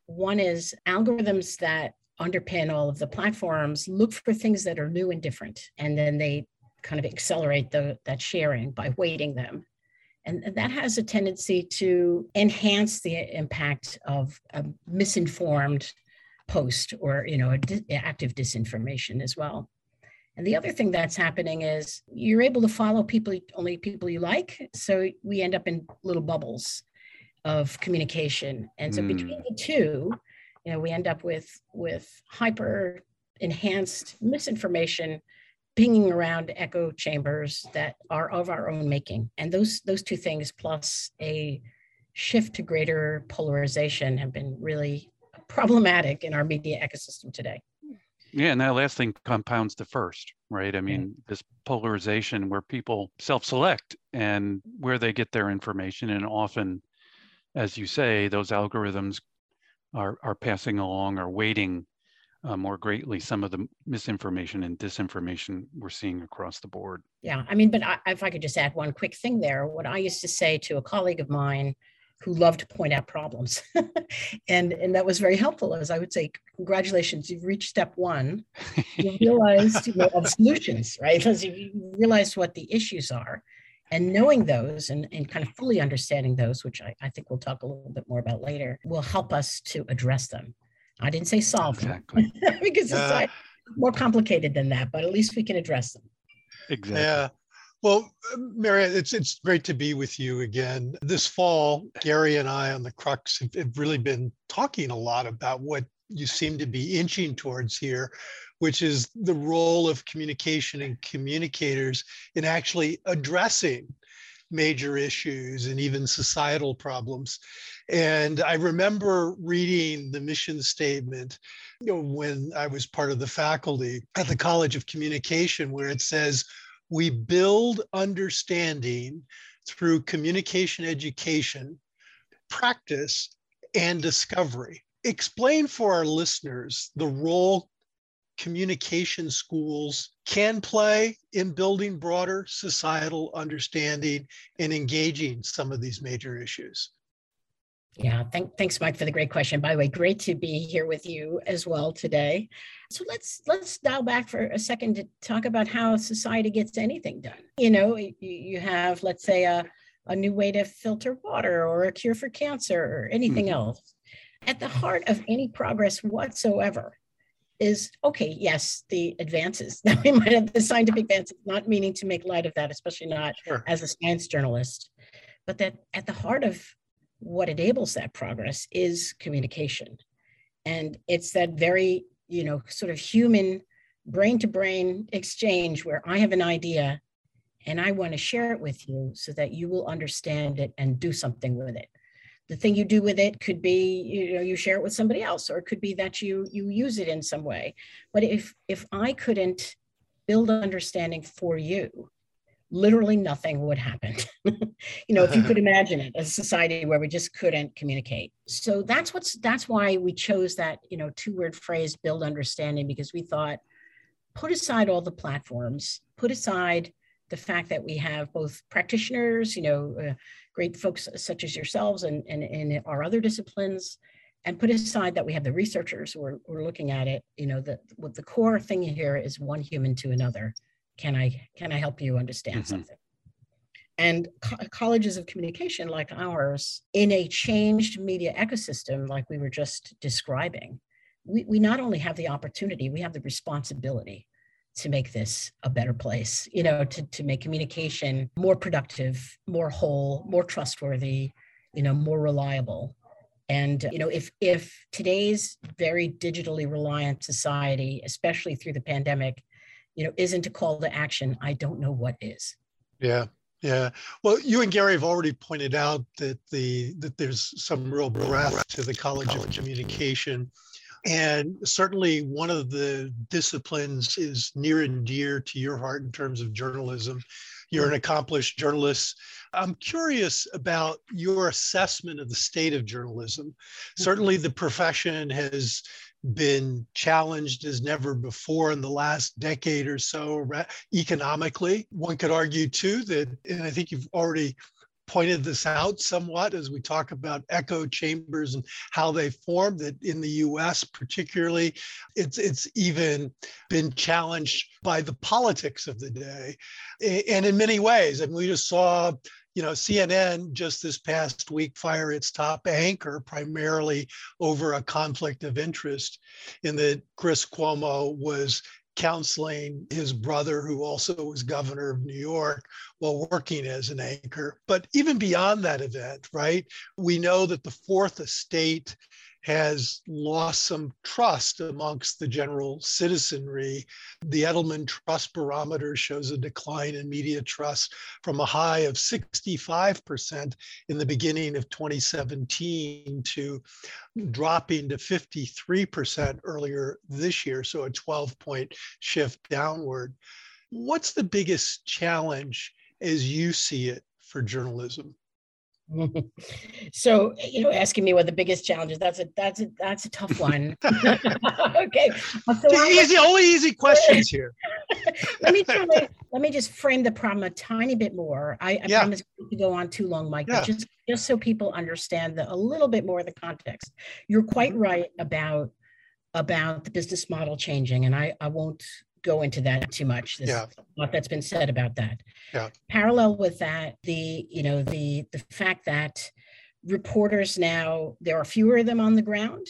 One is algorithms that underpin all of the platforms look for things that are new and different, and then they kind of accelerate the, that sharing by weighting them. And that has a tendency to enhance the impact of a misinformed post or you know di- active disinformation as well. And the other thing that's happening is you're able to follow people only people you like. So we end up in little bubbles of communication. And so mm. between the two you know we end up with with hyper enhanced misinformation pinging around echo chambers that are of our own making. And those those two things plus a shift to greater polarization have been really problematic in our media ecosystem today. Yeah, and that last thing compounds the first, right? I mean, yeah. this polarization where people self-select and where they get their information, and often, as you say, those algorithms are are passing along or weighting uh, more greatly some of the misinformation and disinformation we're seeing across the board. Yeah, I mean, but I, if I could just add one quick thing there, what I used to say to a colleague of mine who loved to point out problems. and, and that was very helpful as I would say, congratulations, you've reached step one. You realized you know, of solutions, right? Because you realize what the issues are. And knowing those and, and kind of fully understanding those, which I, I think we'll talk a little bit more about later, will help us to address them. I didn't say solve exactly. them because it's uh, more complicated than that, but at least we can address them. Exactly. Yeah. Well, uh, Mariette, it's it's great to be with you again. This fall, Gary and I on the Crux have, have really been talking a lot about what you seem to be inching towards here, which is the role of communication and communicators in actually addressing major issues and even societal problems. And I remember reading the mission statement you know, when I was part of the faculty at the College of Communication, where it says, we build understanding through communication education, practice, and discovery. Explain for our listeners the role communication schools can play in building broader societal understanding and engaging some of these major issues. Yeah, thank, thanks, Mike, for the great question. By the way, great to be here with you as well today. So let's let's dial back for a second to talk about how society gets anything done. You know, you, you have, let's say, a, a new way to filter water or a cure for cancer or anything mm-hmm. else. At the heart of any progress whatsoever is okay, yes, the advances that we might have, the scientific advances, not meaning to make light of that, especially not sure. as a science journalist, but that at the heart of what enables that progress is communication. And it's that very, you know, sort of human brain to brain exchange where I have an idea and I want to share it with you so that you will understand it and do something with it. The thing you do with it could be, you know, you share it with somebody else, or it could be that you you use it in some way. But if if I couldn't build understanding for you, literally nothing would happen. you know, if you could imagine it, a society where we just couldn't communicate. So that's what's that's why we chose that, you know, two-word phrase build understanding because we thought put aside all the platforms, put aside the fact that we have both practitioners, you know, uh, great folks such as yourselves and, and, and our other disciplines, and put aside that we have the researchers who are, who are looking at it, you know, the, what the core thing here is one human to another can i can i help you understand mm-hmm. something and co- colleges of communication like ours in a changed media ecosystem like we were just describing we, we not only have the opportunity we have the responsibility to make this a better place you know to, to make communication more productive more whole more trustworthy you know more reliable and you know if if today's very digitally reliant society especially through the pandemic you know, isn't a call to action, I don't know what is. Yeah. Yeah. Well, you and Gary have already pointed out that the that there's some real breadth to the College of Communication. And certainly one of the disciplines is near and dear to your heart in terms of journalism. You're an accomplished journalist. I'm curious about your assessment of the state of journalism. Mm-hmm. Certainly, the profession has been challenged as never before in the last decade or so economically. One could argue, too, that, and I think you've already pointed this out somewhat as we talk about echo chambers and how they form that in the US particularly it's it's even been challenged by the politics of the day and in many ways I and we just saw you know CNN just this past week fired its top anchor primarily over a conflict of interest in that Chris Cuomo was counseling his brother, who also was governor of New York, while working as an anchor. But even beyond that event, right, we know that the fourth estate has lost some trust amongst the general citizenry. The Edelman Trust Barometer shows a decline in media trust from a high of 65% in the beginning of 2017 to dropping to 53% earlier this year, so a 12 point shift downward. What's the biggest challenge as you see it for journalism? so you know asking me what the biggest challenge is that's a that's a that's a tough one okay so easy only easy questions here let me try, let me just frame the problem a tiny bit more i, I yeah. promise to go on too long mike yeah. but just just so people understand the, a little bit more of the context you're quite mm-hmm. right about about the business model changing and i i won't go into that too much. There's yeah. a lot that's been said about that. Yeah. Parallel with that, the you know the the fact that reporters now there are fewer of them on the ground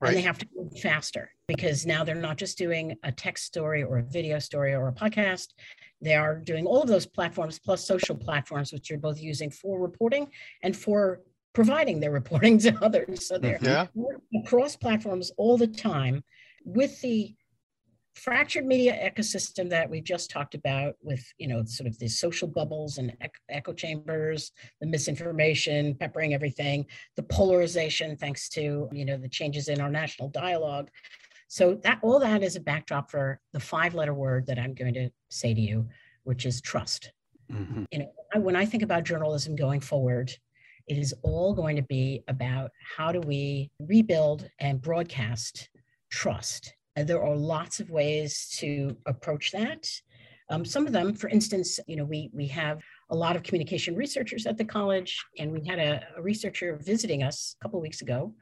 right. and they have to move faster because now they're not just doing a text story or a video story or a podcast they are doing all of those platforms plus social platforms which you're both using for reporting and for providing their reporting to others so they're mm-hmm. yeah. across platforms all the time with the fractured media ecosystem that we just talked about with you know sort of the social bubbles and echo chambers the misinformation peppering everything the polarization thanks to you know the changes in our national dialogue. So that all that is a backdrop for the five letter word that i'm going to say to you which is trust. Mm-hmm. you know when i think about journalism going forward it is all going to be about how do we rebuild and broadcast trust and there are lots of ways to approach that. Um, some of them, for instance, you know, we we have a lot of communication researchers at the college, and we had a, a researcher visiting us a couple weeks ago,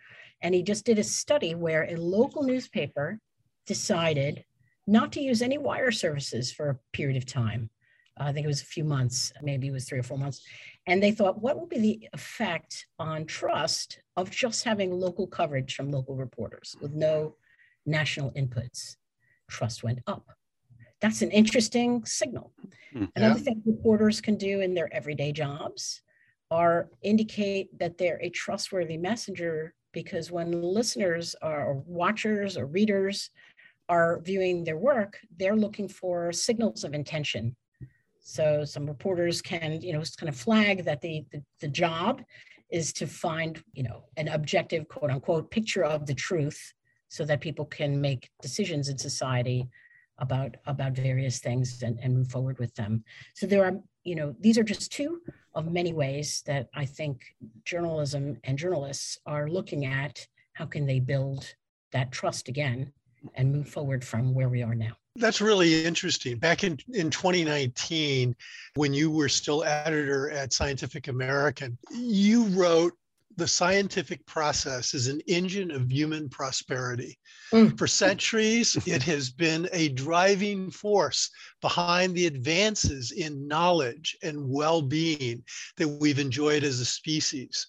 and he just did a study where a local newspaper decided not to use any wire services for a period of time. Uh, I think it was a few months, maybe it was three or four months. And they thought, what will be the effect on trust of just having local coverage from local reporters with no national inputs, trust went up. That's an interesting signal. Mm, Another thing reporters can do in their everyday jobs are indicate that they're a trustworthy messenger because when listeners or watchers or readers are viewing their work, they're looking for signals of intention. So some reporters can, you know, kind of flag that the, the, the job is to find, you know, an objective quote unquote picture of the truth so that people can make decisions in society about about various things and, and move forward with them. So there are, you know, these are just two of many ways that I think journalism and journalists are looking at how can they build that trust again and move forward from where we are now. That's really interesting. Back in, in 2019, when you were still editor at Scientific American, you wrote the scientific process is an engine of human prosperity. Mm. For centuries, it has been a driving force behind the advances in knowledge and well being that we've enjoyed as a species.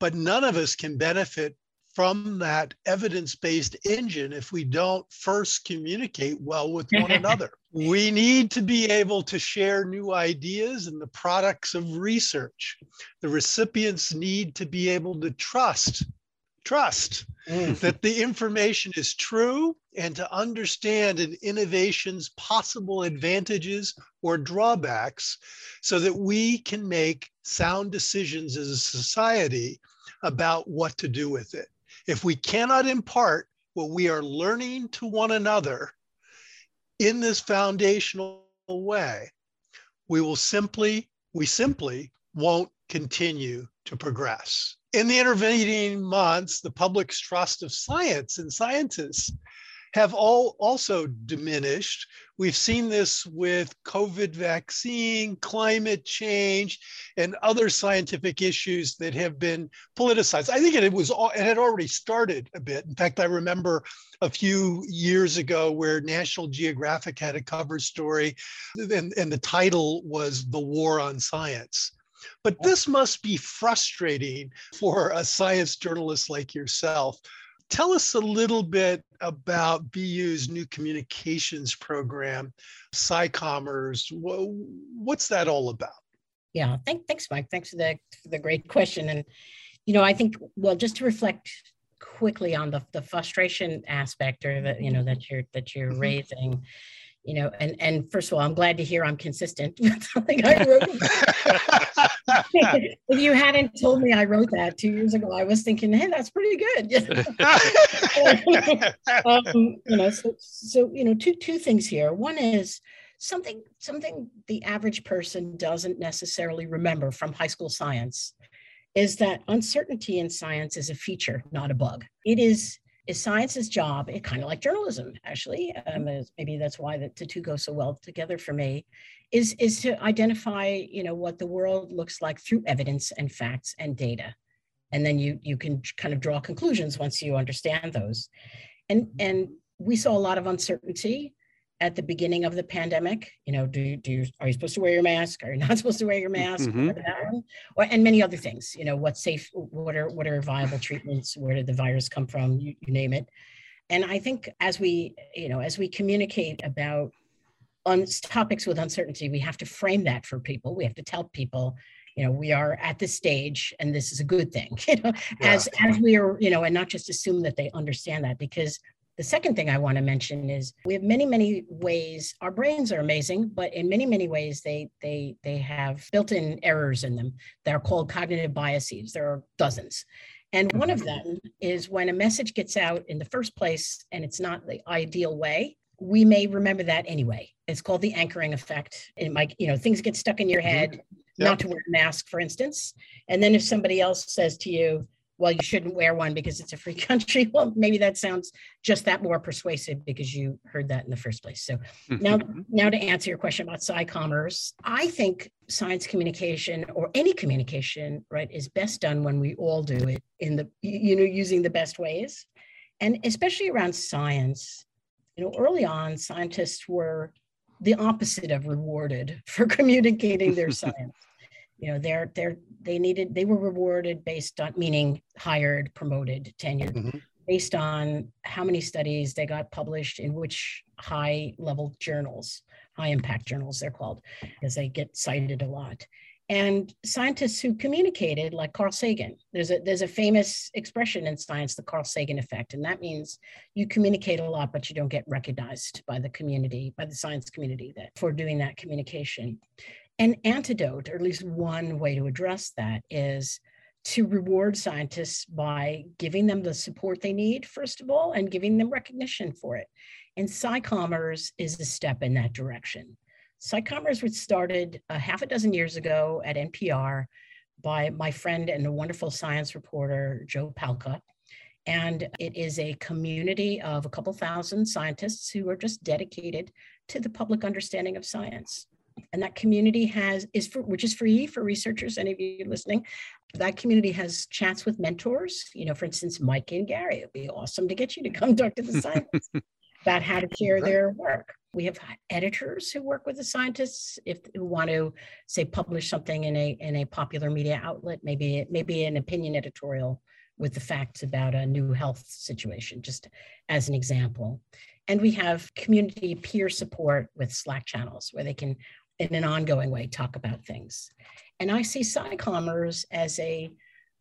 But none of us can benefit from that evidence based engine if we don't first communicate well with one another. We need to be able to share new ideas and the products of research. The recipients need to be able to trust trust mm. that the information is true and to understand an innovation's possible advantages or drawbacks so that we can make sound decisions as a society about what to do with it. If we cannot impart what we are learning to one another in this foundational way, we will simply, we simply won't continue to progress. In the intervening months, the public's trust of science and scientists have all also diminished. We've seen this with COVID vaccine, climate change, and other scientific issues that have been politicized. I think it was it had already started a bit. In fact, I remember a few years ago where National Geographic had a cover story, and, and the title was "The War on Science." But this must be frustrating for a science journalist like yourself tell us a little bit about BU's new communications program, SciCommers. What's that all about? Yeah, thank, thanks, Mike. Thanks for the, for the great question. And, you know, I think, well, just to reflect quickly on the, the frustration aspect or that, you know, that you're, that you're mm-hmm. raising, you know, and and first of all, I'm glad to hear I'm consistent with something I wrote. if you hadn't told me I wrote that two years ago, I was thinking, hey, that's pretty good. um, you know, so, so you know, two two things here. One is something something the average person doesn't necessarily remember from high school science is that uncertainty in science is a feature, not a bug. It is is science's job, it kind of like journalism, actually. Um, maybe that's why the, the two go so well together for me, is, is to identify, you know, what the world looks like through evidence and facts and data. And then you, you can kind of draw conclusions once you understand those. And, and we saw a lot of uncertainty at the beginning of the pandemic you know do, do you are you supposed to wear your mask? Are you not supposed to wear your mask? Mm-hmm. or, and many other things you know what's safe what are what are viable treatments? Where did the virus come from? You, you name it. And i think as we you know as we communicate about on topics with uncertainty we have to frame that for people. We have to tell people you know we are at this stage and this is a good thing you know yeah. as as we are you know and not just assume that they understand that because the second thing I want to mention is we have many, many ways. Our brains are amazing, but in many, many ways, they they they have built-in errors in them that are called cognitive biases. There are dozens. And one of them is when a message gets out in the first place and it's not the ideal way, we may remember that anyway. It's called the anchoring effect. It might, you know, things get stuck in your mm-hmm. head, yep. not to wear a mask, for instance. And then if somebody else says to you, well, you shouldn't wear one because it's a free country. Well, maybe that sounds just that more persuasive because you heard that in the first place. So mm-hmm. now, now to answer your question about SciCommers, I think science communication or any communication, right, is best done when we all do it in the, you know, using the best ways. And especially around science, you know, early on, scientists were the opposite of rewarded for communicating their science you know they're they're they needed they were rewarded based on meaning hired promoted tenured mm-hmm. based on how many studies they got published in which high level journals high impact journals they're called because they get cited a lot and scientists who communicated like carl sagan there's a there's a famous expression in science the carl sagan effect and that means you communicate a lot but you don't get recognized by the community by the science community that for doing that communication an antidote, or at least one way to address that, is to reward scientists by giving them the support they need, first of all, and giving them recognition for it. And SciCommers is a step in that direction. SciCommers was started a half a dozen years ago at NPR by my friend and a wonderful science reporter, Joe Palca. And it is a community of a couple thousand scientists who are just dedicated to the public understanding of science and that community has is for which is free for researchers any of you listening that community has chats with mentors. You know for instance mike and gary it'd be awesome to get you to come talk to the scientists about how to share their work. We have editors who work with the scientists if who want to say publish something in a in a popular media outlet maybe maybe an opinion editorial with the facts about a new health situation just as an example. And we have community peer support with slack channels where they can in an ongoing way talk about things. And I see SciCommers as a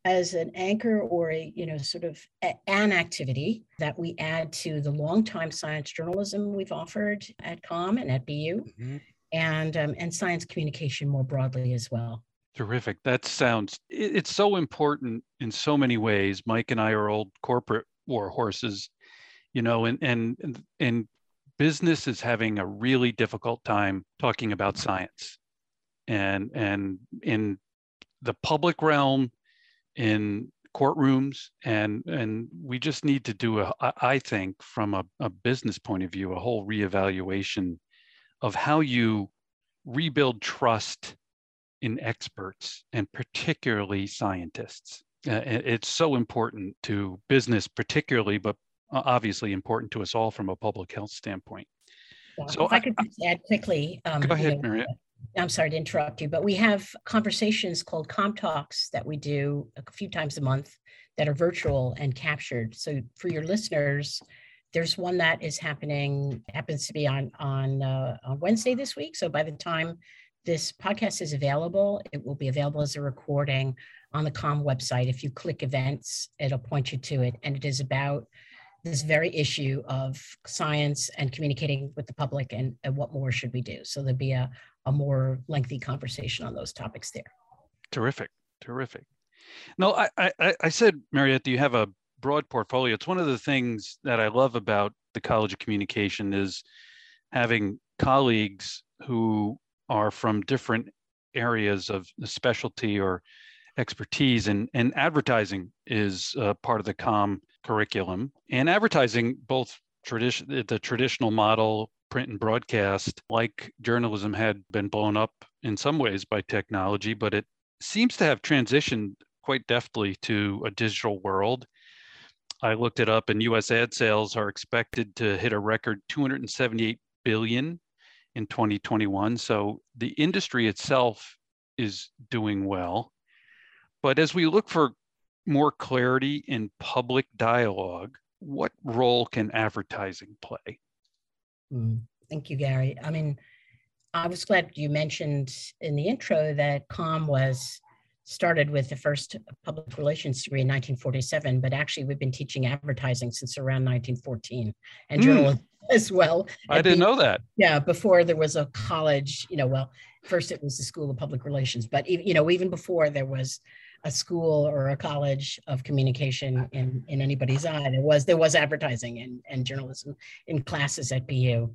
as an anchor or a you know sort of a, an activity that we add to the long-time science journalism we've offered at com and at bu mm-hmm. and um, and science communication more broadly as well terrific that sounds it's so important in so many ways mike and i are old corporate war horses you know and and and business is having a really difficult time talking about science and and in the public realm in courtrooms and and we just need to do a i think from a, a business point of view a whole reevaluation of how you rebuild trust in experts and particularly scientists. Uh, it's so important to business particularly but obviously important to us all from a public health standpoint yeah, so if I, I could just add quickly um, go ahead you know, I'm sorry to interrupt you, but we have conversations called Com Talks that we do a few times a month that are virtual and captured. So for your listeners, there's one that is happening happens to be on on uh, on Wednesday this week. So by the time this podcast is available, it will be available as a recording on the Com website. If you click events, it'll point you to it, and it is about this very issue of science and communicating with the public and, and what more should we do. So there'll be a, a more lengthy conversation on those topics there. Terrific, terrific. No, I, I, I said, Mariette, you have a broad portfolio? It's one of the things that I love about the College of Communication is having colleagues who are from different areas of specialty or expertise and, and advertising is uh, part of the com curriculum and advertising both tradition the traditional model print and broadcast, like journalism had been blown up in some ways by technology, but it seems to have transitioned quite deftly to a digital world. I looked it up and US ad sales are expected to hit a record 278 billion in 2021. So the industry itself is doing well. But as we look for more clarity in public dialogue, what role can advertising play? Mm, thank you, Gary. I mean, I was glad you mentioned in the intro that COM was started with the first public relations degree in 1947, but actually we've been teaching advertising since around 1914 and mm. journalism as well. I didn't the, know that. Yeah, before there was a college, you know, well, first it was the School of Public Relations, but you know, even before there was a school or a college of communication in, in anybody's eye. There was there was advertising and, and journalism in classes at BU.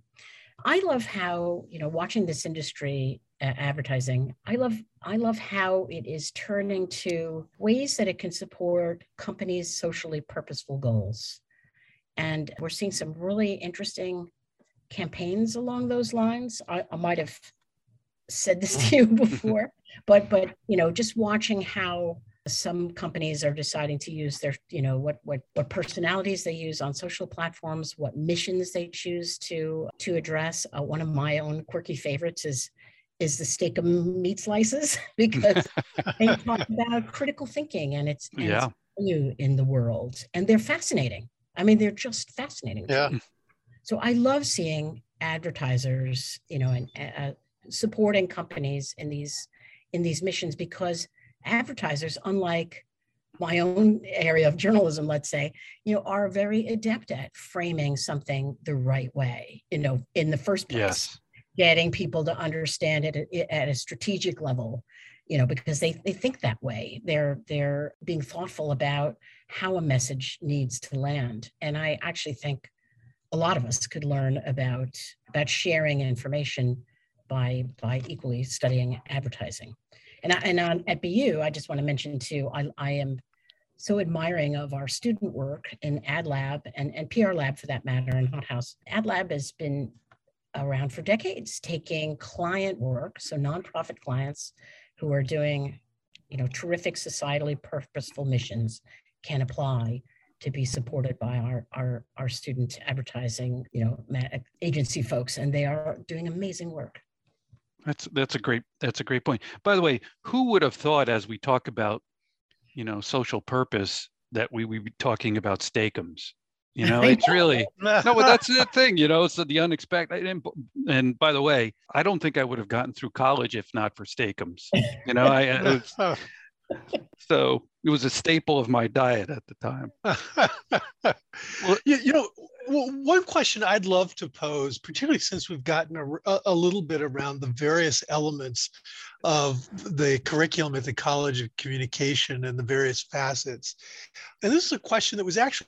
I love how, you know, watching this industry uh, advertising, I love I love how it is turning to ways that it can support companies' socially purposeful goals. And we're seeing some really interesting campaigns along those lines. I, I might have said this to you before, but but you know just watching how some companies are deciding to use their you know what what what personalities they use on social platforms what missions they choose to to address. Uh, one of my own quirky favorites is is the Steak-umm meat slices because they talk about critical thinking and it's, and yeah. new in the world. And they're fascinating. I mean they're just fascinating yeah. so i love seeing advertisers you know and uh, supporting companies in these in these missions because advertisers, unlike my own area of journalism, let's say, you know, are very adept at framing something the right way, you know, in the first place. Yes. Getting people to understand it at a strategic level, you know, because they, they think that way. They're they're being thoughtful about how a message needs to land. And I actually think a lot of us could learn about about sharing information by by equally studying advertising. And, I, and on, at BU, I just want to mention too, I, I am so admiring of our student work in Ad Lab and, and PR Lab for that matter in Hot House. Ad Lab has been around for decades, taking client work, so nonprofit clients who are doing, you know, terrific societally purposeful missions can apply to be supported by our, our, our student advertising, you know, agency folks, and they are doing amazing work. That's that's a great that's a great point. By the way, who would have thought as we talk about, you know, social purpose that we would be talking about Steak-umms? You know, it's really no, but that's the thing. You know, it's the unexpected. And, and by the way, I don't think I would have gotten through college if not for Steak-umms. You know, I, so it was a staple of my diet at the time. well, you, you know, well, one question I'd love to pose, particularly since we've gotten a, a, little bit around the various elements of the curriculum at the College of Communication and the various facets. And this is a question that was actually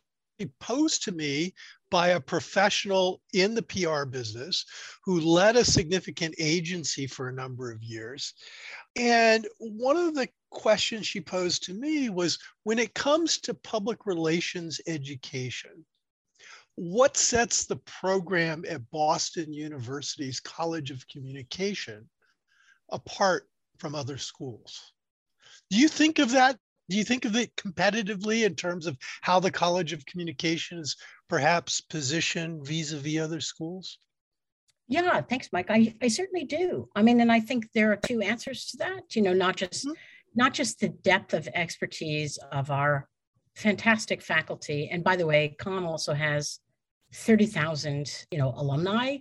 posed to me by a professional in the PR business who led a significant agency for a number of years. And one of the questions she posed to me was when it comes to public relations education, what sets the program at Boston University's College of Communication apart from other schools? Do you think of that? Do you think of it competitively in terms of how the College of Communication is perhaps positioned vis-a-vis other schools? Yeah, thanks, Mike. I, I certainly do. I mean, and I think there are two answers to that. You know, not just mm-hmm. Not just the depth of expertise of our fantastic faculty. And by the way, COM also has 30,000, you know, alumni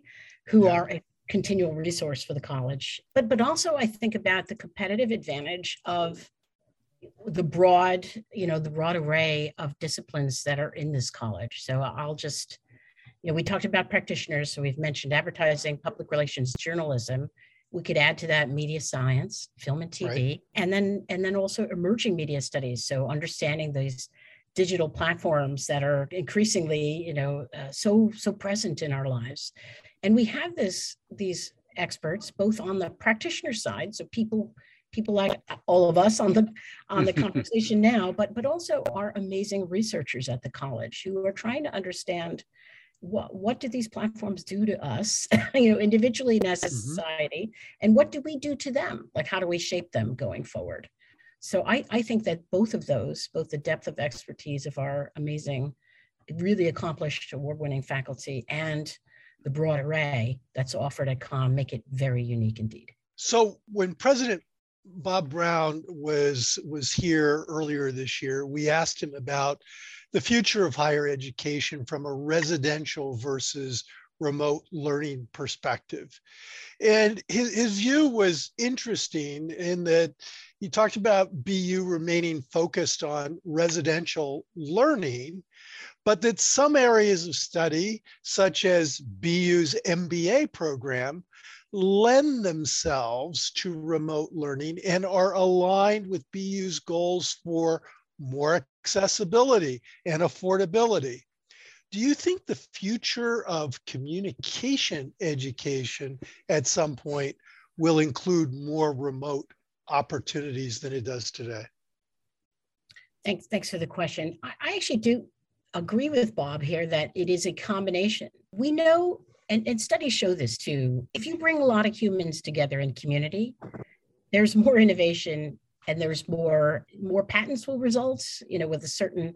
who yeah. are a continual resource for the college. But but also I think about the competitive advantage of the broad, you know, the broad array of disciplines that are in this college. So I'll just, you know, we talked about practitioners. So we've mentioned advertising, public relations, journalism. We could add to that media science, film and TV, right. and then and then also emerging media studies. So understanding these digital platforms that are increasingly you know uh, so so present in our lives and we have this these experts both on the practitioner side so people people like all of us on the on the conversation now but but also our amazing researchers at the college who are trying to understand what what do these platforms do to us you know individually and as a mm-hmm. society and what do we do to them like how do we shape them going forward so I, I think that both of those, both the depth of expertise of our amazing, really accomplished award-winning faculty and the broad array that's offered at COM make it very unique indeed. So when President Bob Brown was was here earlier this year, we asked him about the future of higher education from a residential versus remote learning perspective. And his, his view was interesting in that he talked about BU remaining focused on residential learning, but that some areas of study, such as BU's MBA program, lend themselves to remote learning and are aligned with BU's goals for more accessibility and affordability. Do you think the future of communication education at some point will include more remote opportunities than it does today? Thanks, thanks for the question. I, I actually do agree with Bob here that it is a combination. We know, and, and studies show this too, if you bring a lot of humans together in community, there's more innovation and there's more more patents will result you know with a certain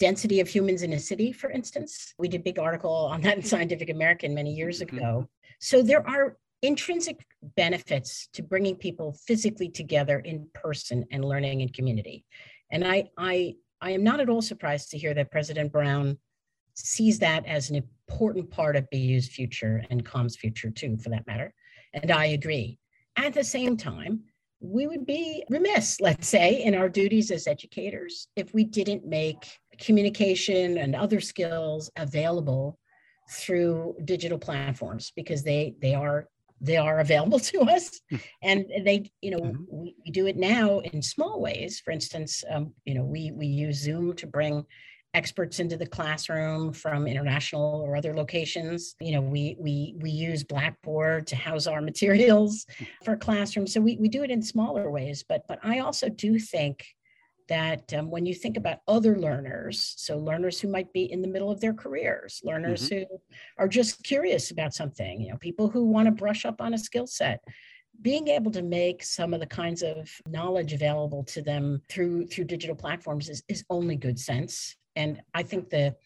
density of humans in a city, for instance. We did a big article on that in Scientific American many years mm-hmm. ago. So there are intrinsic benefits to bringing people physically together in person and learning in community. And I, I, I am not at all surprised to hear that President Brown sees that as an important part of BU's future and COM's future too, for that matter. And I agree. At the same time, we would be remiss, let's say, in our duties as educators if we didn't make communication and other skills available through digital platforms because they they are they are available to us hmm. and they you know mm-hmm. we, we, do it now in small ways for instance um, you know we we use zoom to bring experts into the classroom from international or other locations you know we we we use blackboard to house our materials for classrooms so we, we do it in smaller ways but but i also do think that um, when you think about other learners, so learners who might be in the middle of their careers, learners mm-hmm. who are just curious about something, you know, people who want to brush up on a skill set, being able to make some of the kinds of knowledge available to them through through digital platforms is, is only good sense. And I think the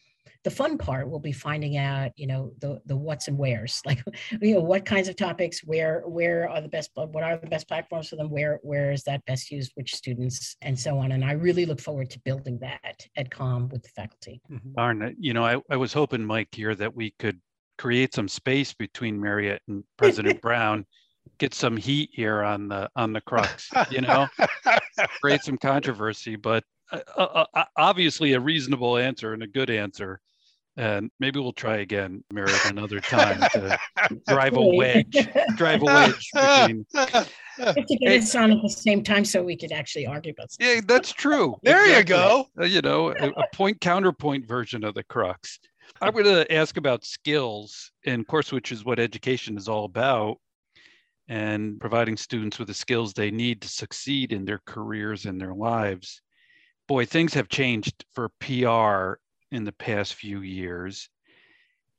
the fun part will be finding out you know the the what's and where's. Like you know what kinds of topics where where are the best what are the best platforms for them where where is that best used which students and so on. And i really look forward to building that at com with the faculty. Mm-hmm. darn you know I, I was hoping mike here that we could create some space between Mariette and president brown get some heat here on the on the crux you know? Create some controversy but uh, uh, obviously a reasonable answer and a good answer. And maybe we'll try again, Meredith, another time to drive a wedge, drive a wedge between. to get it on at the same time so we could actually argue about something. Yeah, that's true. there exactly. you go. Uh, you know, a, a point counterpoint version of the crux. I'm going to ask about skills, and of course, which is what education is all about, and providing students with the skills they need to succeed in their careers and their lives. Boy, things have changed for PR in the past few years.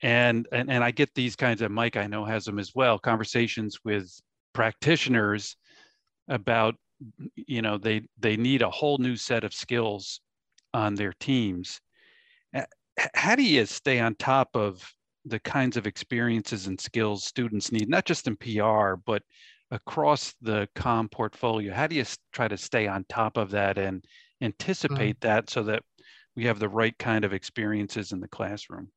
And, and, and I get these kinds of, Mike, I know has them as well, conversations with practitioners about, you know, they, they need a whole new set of skills on their teams how do you stay on top of the kinds of experiences and skills students need, not just in PR, but across the COM portfolio? How do you try to stay on top of that and anticipate mm-hmm. that so that we have the right kind of experiences in the classroom?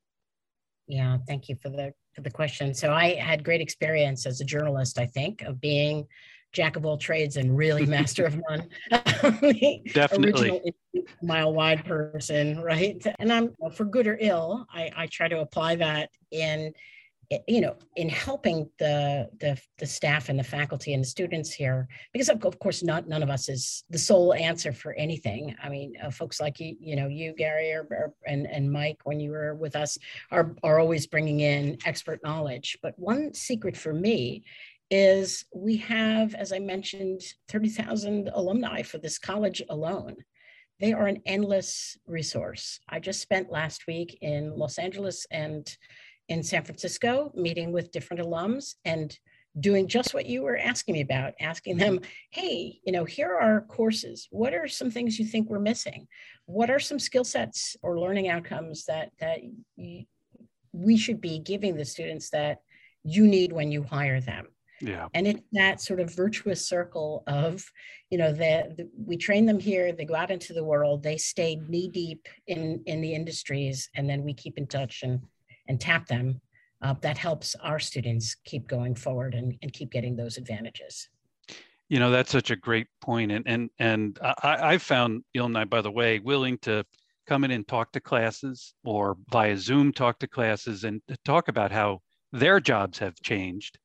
Yeah, thank you for the for the question. So I had great experience as a journalist, I think, of being jack of all trades and really master of none. Definitely. mile wide person, right? And I'm for good or ill, I, I try to apply that in you know in helping the, the the staff and the faculty and the students here because of, of course not none of us is the sole answer for anything i mean uh, folks like you you know you gary or, or, and and mike when you were with us are are always bringing in expert knowledge but one secret for me is we have, as I mentioned, 30,000 alumni for this college alone. They are an endless resource. I just spent last week in Los Angeles and in San Francisco meeting with different alums and doing just what you were asking me about, asking them, hey, you know, here are courses. What are some things you think we're missing? What are some skill sets or learning outcomes that that we should be giving the students that you need when you hire them? Yeah. And it's that sort of virtuous circle of, you know, that we train them here, they go out into the world, they stay knee deep in in the industries, and then we keep in touch and and tap them. Uh, that helps our students keep going forward and, and keep getting those advantages. You know, that's such a great point. And and and I, I found Ilnai, by the way, willing to come in and talk to classes or via Zoom talk to classes and talk about how their jobs have changed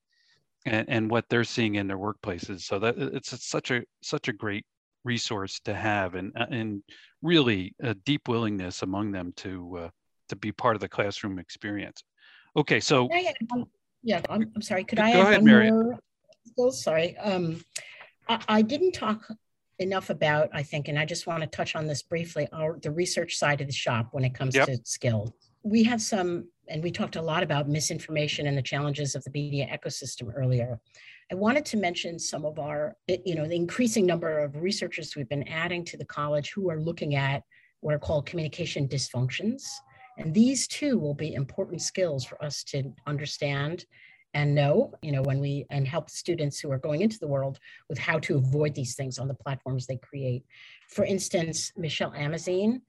and, and what they're seeing in their workplaces. So that it's, it's such a such a great resource to have, and uh, and really a deep willingness among them to uh, to be part of the classroom experience. Okay, so yeah, yeah I'm, I'm sorry. Could I go ahead, Mary? Oh, sorry. Um, I, I didn't talk enough about, I think, and I just want to touch on this briefly, our the research side of the shop when it comes yep. to skill. We have some and we talked a lot about misinformation and the challenges of the media ecosystem earlier. I wanted to mention some of our, you know, the increasing number of researchers we've been adding to the college who are looking at what are called communication dysfunctions. And these too will be important skills for us to understand and know, you know, when we, and help students who are going into the world with how to avoid these things on the platforms they create. For instance, Michelle Amazeen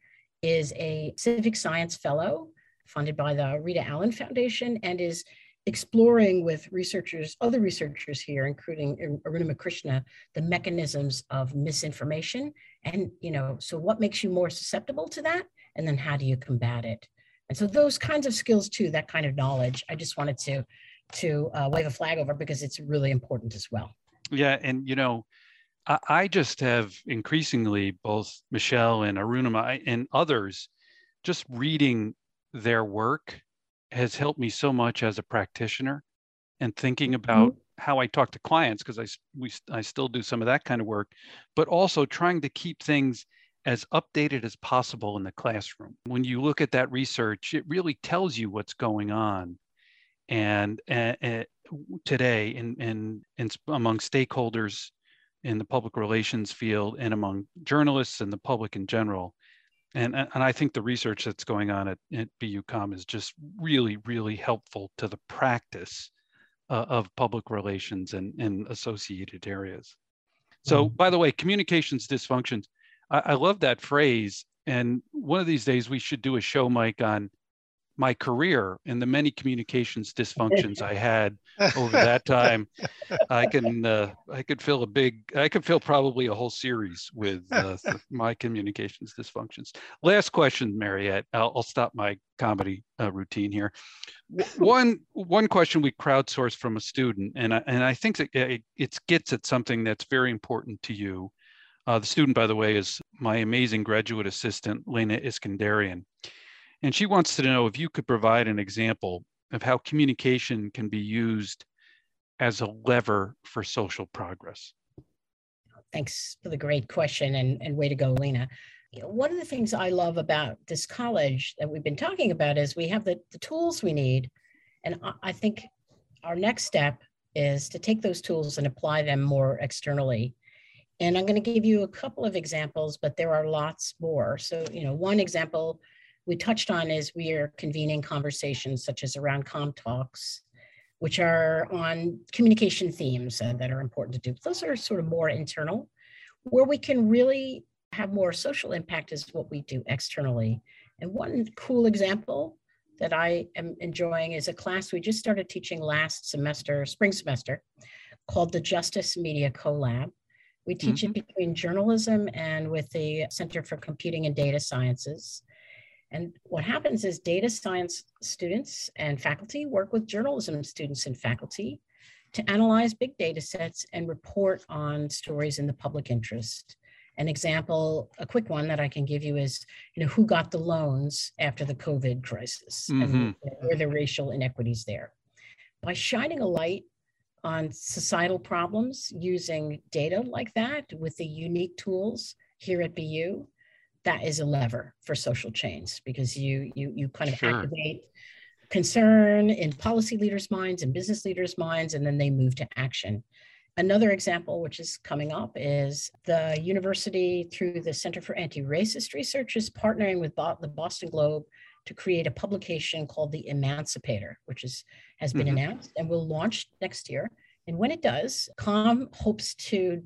is a civic science fellow funded by the Rita Allen Foundation and is exploring with researchers, other researchers here, including Arunima Krishna, the mechanisms of misinformation. And, you know, so what makes you more susceptible to that? And then how do you combat it? And so those kinds of skills too, that kind of knowledge, I just wanted to, to uh, wave a flag over because it's really important as well. Yeah, and you know, I, I just have increasingly both Michelle and Arunima and others just reading their work has helped me so much as a practitioner and thinking mm-hmm. about mm-hmm. how I talk to clients because I we I still do some of that kind of work, but also trying to keep things as updated as possible in the classroom. When you look at that research, it really tells you what's going on, and uh, today in, in in among stakeholders in the public relations field and among journalists and the public in general and and I think the research that's going on at, at BUCOM is just really really helpful to the practice uh, of public relations and in associated areas. So mm-hmm. by the way, communications dysfunctions, I, I love that phrase. And one of these days we should do a show, Mike, on my career and the many communications dysfunctions I had over that time, I can uh, I could fill a big I could fill probably a whole series with uh, my communications dysfunctions. Last question, Mariette. I'll, I'll stop my comedy uh, routine here. one one question we crowdsourced from a student, and I, and I think that it, it gets at something that's very important to you. Uh, the student, by the way, is my amazing graduate assistant, Lena Iskandarian. And she wants to know if you could provide an example of how communication can be used as a lever for social progress. Thanks for the great question and, and way to go, Lena. You know, one of the things I love about this college that we've been talking about is we have the, the tools we need. And I, I think our next step is to take those tools and apply them more externally. And I'm going to give you a couple of examples, but there are lots more. So, you know, one example we touched on is we are convening conversations such as around com talks which are on communication themes uh, that are important to do. Those are sort of more internal where we can really have more social impact is what we do externally. And one cool example that i am enjoying is a class we just started teaching last semester spring semester called the justice media collab we teach mm-hmm. it between journalism and with the center for computing and data sciences and what happens is data science students and faculty work with journalism students and faculty to analyze big data sets and report on stories in the public interest. An example, a quick one that I can give you is, you know, who got the loans after the COVID crisis mm-hmm. and were the racial inequities there. By shining a light on societal problems using data like that with the unique tools here at BU, that is a lever for social change because you you you kind of sure. activate concern in policy leaders' minds and business leaders' minds, and then they move to action. Another example, which is coming up, is the university through the Center for Anti-Racist Research is partnering with the Boston Globe to create a publication called The Emancipator, which is has been mm-hmm. announced and will launch next year. And when it does, COM hopes to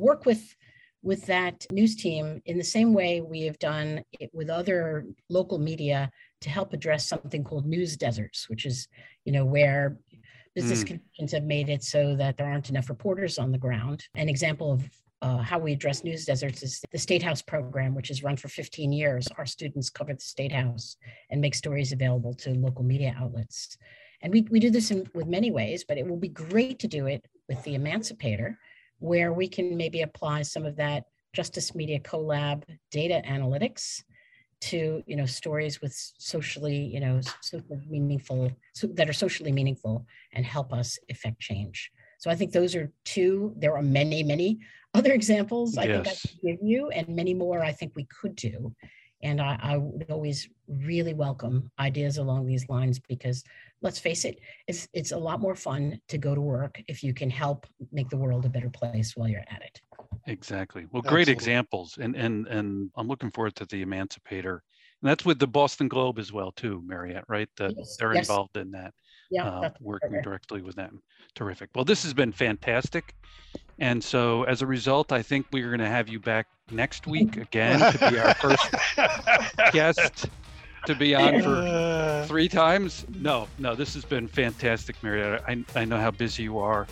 work with with that news team in the same way we have done it with other local media to help address something called news deserts, which is, you know, where business mm. conditions have made it so that there aren't enough reporters on the ground. An example of uh, how we address news deserts is the State House program, which has run for 15 years. Our students cover the State House and make stories available to local media outlets. And we, we do this in, with many ways, but it will be great to do it with the Emancipator, where we can maybe apply some of that Justice Media Collab data analytics to you know stories with socially you know social meaningful so, that are socially meaningful and help us effect change so i think those are two there are many many other examples i yes. think i could give you and many more i think we could do and I, I would always really welcome mm-hmm. ideas along these lines because let's face it, it's, it's a lot more fun to go to work if you can help make the world a better place while you're at it. Exactly. Well, great examples. And, and, and I'm looking forward to the Emancipator. And that's with the Boston Globe as well, too, Mariette, right? That yes. they're yes. involved in that. Yeah, uh, working perfect. directly with them. Terrific. Well, this has been fantastic. And so as a result, I think we're going to have you back next week again to be our first guest to be on for three times. No, no, this has been fantastic, Marietta. I, I know how busy you are.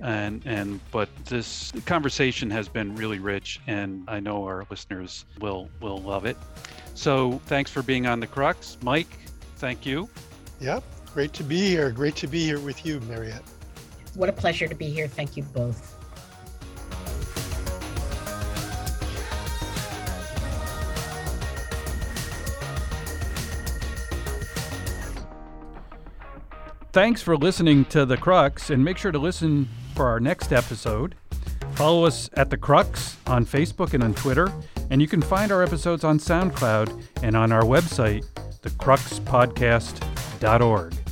And and but this conversation has been really rich and I know our listeners will will love it. So thanks for being on the crux. Mike, thank you. Yep. Great to be here. Great to be here with you, Mariette. What a pleasure to be here. Thank you both. Thanks for listening to The Crux, and make sure to listen for our next episode. Follow us at The Crux on Facebook and on Twitter, and you can find our episodes on SoundCloud and on our website, thecruxpodcast.org.